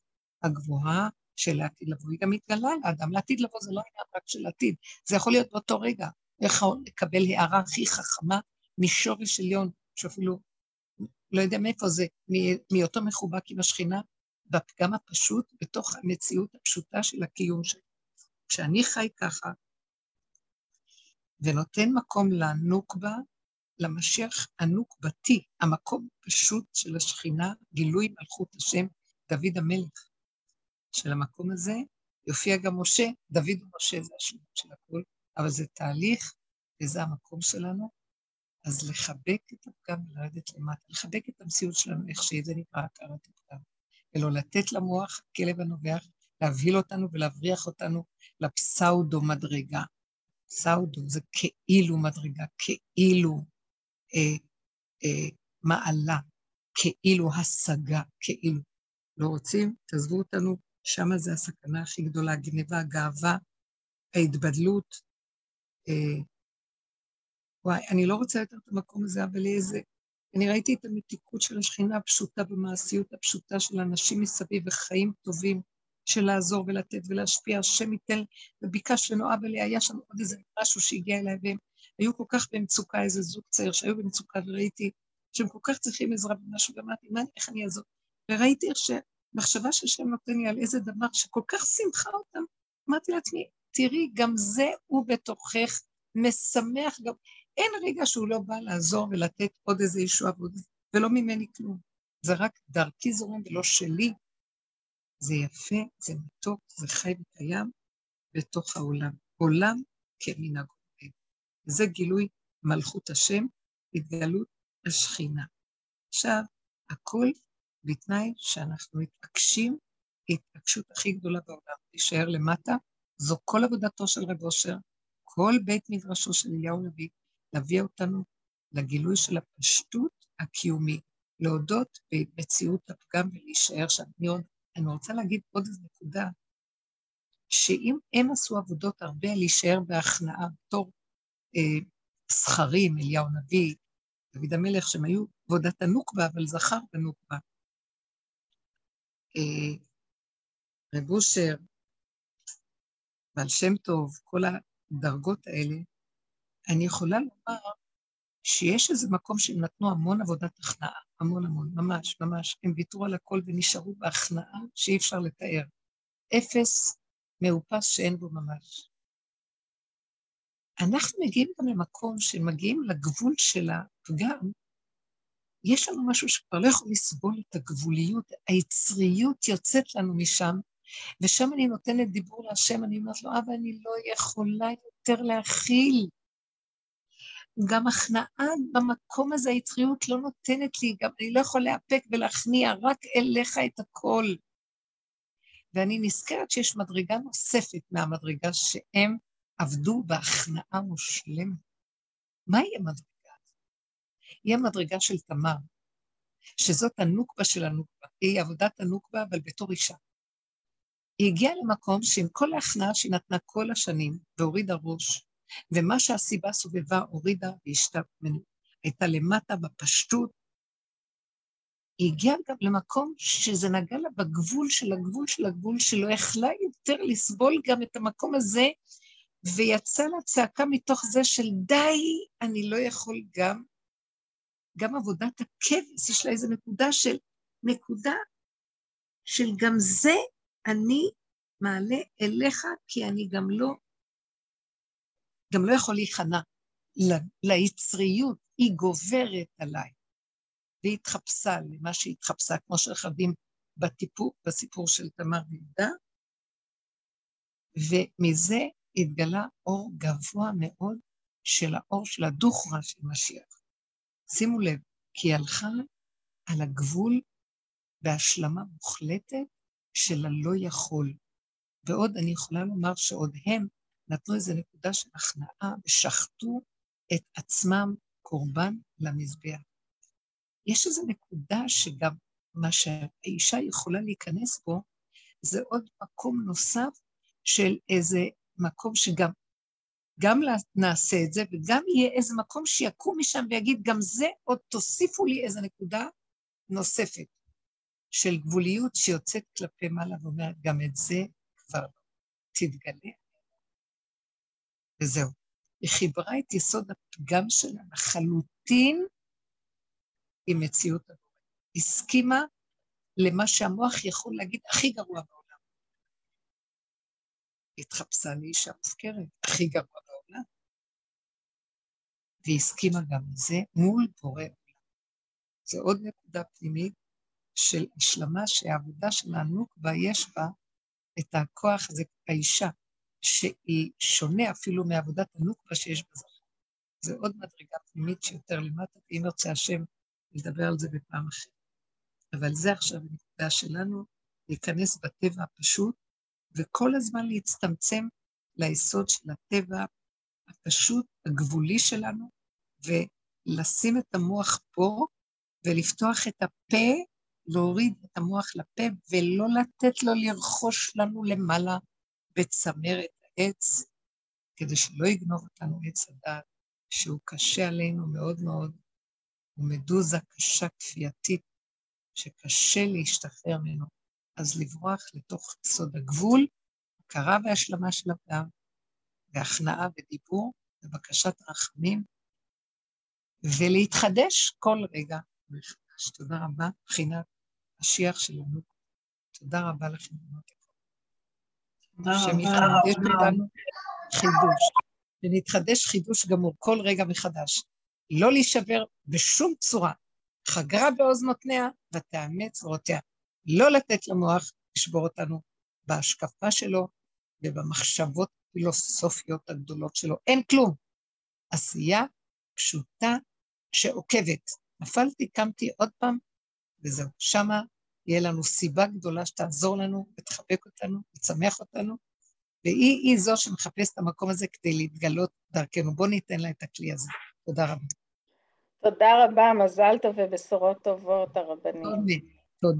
הגבוהה של העתיד לבוא. היא גם מתגלה לאדם. לעתיד לבוא זה לא עניין רק של עתיד, זה יכול להיות באותו רגע. יכול לקבל הערה הכי חכמה משורש עליון, שאפילו לא יודע מאיפה זה, מהיותו מחובק עם השכינה, בפגם הפשוט, בתוך המציאות הפשוטה של הקיום שלי. כשאני חי ככה, ונותן מקום לנוקבה, למשיח הנוקבתי, המקום הפשוט של השכינה, גילוי מלכות השם, דוד המלך. של המקום הזה יופיע גם משה, דוד ומשה זה השמות של הכול, אבל זה תהליך וזה המקום שלנו, אז לחבק את הפגם ולרדת למטה, לחבק את המציאות שלנו איך שהיא, זה נקרא הכרת הפגם, ולא לתת למוח, כלב הנובח, להבהיל אותנו ולהבריח אותנו לפסאודו מדרגה. פסאודו זה כאילו מדרגה, כאילו אה, אה, מעלה, כאילו השגה, כאילו. לא רוצים? תעזבו אותנו, שמה זה הסכנה הכי גדולה, הגניבה, הגאווה, ההתבדלות, אה, וואי, אני לא רוצה יותר את המקום הזה, אבל איזה... אני ראיתי את המתיקות של השכינה הפשוטה במעשיות הפשוטה של אנשים מסביב וחיים טובים, של לעזור ולתת ולהשפיע, השם ייתן, וביקש לנו אבא לי, היה שם עוד איזה משהו שהגיע אליי, והם היו כל כך במצוקה, איזה זוג צעיר שהיו במצוקה, וראיתי שהם כל כך צריכים עזרה במשהו, ואמרתי, מה, איך אני אעזור? וראיתי איך שמחשבה שהשם נותן לי על איזה דבר שכל כך שמחה אותם, אמרתי לעצמי, תראי, גם זה הוא בתוכך, משמח גם, אין רגע שהוא לא בא לעזור ולתת עוד איזה ישועה ולא ממני כלום. זה רק דרכי זורם ולא שלי. זה יפה, זה מתוק, זה חי וקיים בתוך העולם. עולם כמנהגו. זה גילוי מלכות השם, התגלות השכינה. עכשיו, הכל בתנאי שאנחנו מתעקשים, ההתעקשות הכי גדולה בעולם, להישאר למטה, זו כל עבודתו של רב אושר, כל בית מדרשו של אליהו נביא, להביא אותנו לגילוי של הפשטות הקיומית, להודות במציאות הפגם ולהישאר שם. אני, עוד, אני רוצה להגיד עוד איזו נקודה, שאם הם עשו עבודות הרבה להישאר בהכנעה בתור אה, זכרים, אליהו נביא, דוד המלך, שהם היו עבודת הנוקבה, אבל זכר בנוקבה. אה, רב אושר, בעל שם טוב, כל הדרגות האלה, אני יכולה לומר שיש איזה מקום שהם נתנו המון עבודת הכנעה, המון המון, ממש, ממש. הם ויתרו על הכל ונשארו בהכנעה שאי אפשר לתאר. אפס מאופס שאין בו ממש. אנחנו מגיעים גם למקום שמגיעים לגבול של הפגם, יש לנו משהו שכבר לא יכול לסבול את הגבוליות, היצריות יוצאת לנו משם, ושם אני נותנת דיבור להשם, אני אומרת לו, אבא, אני לא יכולה יותר להכיל. גם הכנעה במקום הזה, היצריות לא נותנת לי, גם אני לא יכול לאפק ולהכניע, רק אליך את הכל. ואני נזכרת שיש מדרגה נוספת מהמדרגה שהם עבדו בהכנעה מושלמת. מהי המדרגה? היא המדרגה של תמר, שזאת הנוקבה של הנוקבה. היא עבודת הנוקבה, אבל בתור אישה. היא הגיעה למקום שעם כל ההכנעה שהיא נתנה כל השנים, והורידה ראש, ומה שהסיבה סובבה הורידה והשתה הייתה למטה בפשטות, היא הגיעה גם למקום שזה נגע לה בגבול של הגבול של הגבול, שלא יכלה יותר לסבול גם את המקום הזה ויצא לה צעקה מתוך זה של די, אני לא יכול גם, גם עבודת הכבש, יש לה איזו נקודה של, נקודה של גם זה אני מעלה אליך, כי אני גם לא, גם לא יכול להיכנע ליצריות, היא גוברת עליי. והיא התחפשה למה שהיא התחפשה, כמו שחווים בטיפור, בסיפור של תמר ויהודה, ומזה התגלה אור גבוה מאוד של האור של הדוכרה של משיח. שימו לב, כי היא הלכה על הגבול בהשלמה מוחלטת של הלא יכול. ועוד אני יכולה לומר שעוד הם נתנו איזו נקודה של הכנעה ושחטו את עצמם קורבן למזבח. יש איזו נקודה שגם מה שהאישה יכולה להיכנס בו, זה עוד מקום נוסף של איזה מקום שגם גם נעשה את זה, וגם יהיה איזה מקום שיקום משם ויגיד, גם זה עוד תוסיפו לי איזה נקודה נוספת של גבוליות שיוצאת כלפי מעלה ואומרת, גם את זה כבר תתגלה. וזהו. היא חיברה את יסוד הפגם שלה לחלוטין עם מציאות הדומה. הסכימה למה שהמוח יכול להגיד הכי גרוע בעולם. התחפשה לאישה מופקרת, הכי גרוע בעולם. והיא הסכימה גם לזה מול בורא עולם. זו עוד נקודה פנימית של השלמה שהעבודה של הנוקבה יש בה את הכוח הזה, האישה, שהיא שונה אפילו מעבודת הנוקבה שיש בזכר. זו עוד מדרגה פנימית שיותר למטה, ואם ירצה השם, נדבר על זה בפעם אחרת. אבל זה עכשיו הנקודה שלנו, להיכנס בטבע הפשוט, וכל הזמן להצטמצם ליסוד של הטבע הפשוט, הגבולי שלנו, ולשים את המוח פה, ולפתוח את הפה, להוריד את המוח לפה, ולא לתת לו לרכוש לנו למעלה בצמרת העץ, כדי שלא יגנוב אותנו עץ הדעת, שהוא קשה עלינו מאוד מאוד, הוא מדוזה קשה כפייתית, שקשה להשתחרר ממנו. אז לברוח לתוך סוד הגבול, הכרה והשלמה של אדם, והכנעה ודיבור, ובקשת רחמים, ולהתחדש כל רגע מחדש. תודה רבה, מבחינת השיח שלנו. תודה רבה לכם. השם יחדש אותנו חידוש, ונתחדש חידוש גמור כל רגע מחדש. לא להישבר בשום צורה. חגרה בעוז נותניה ותאמץ זרועותיה. לא לתת למוח לשבור אותנו בהשקפה שלו ובמחשבות הפילוסופיות הגדולות שלו. אין כלום. עשייה פשוטה שעוקבת. נפלתי, קמתי עוד פעם, וזהו. שמה יהיה לנו סיבה גדולה שתעזור לנו ותחבק אותנו ותשמח אותנו, והיא היא זו שמחפשת את המקום הזה כדי להתגלות דרכנו. בואו ניתן לה את הכלי הזה. תודה רבה. תודה רבה, מזל טוב ובשורות טובות, הרבנים. תודה.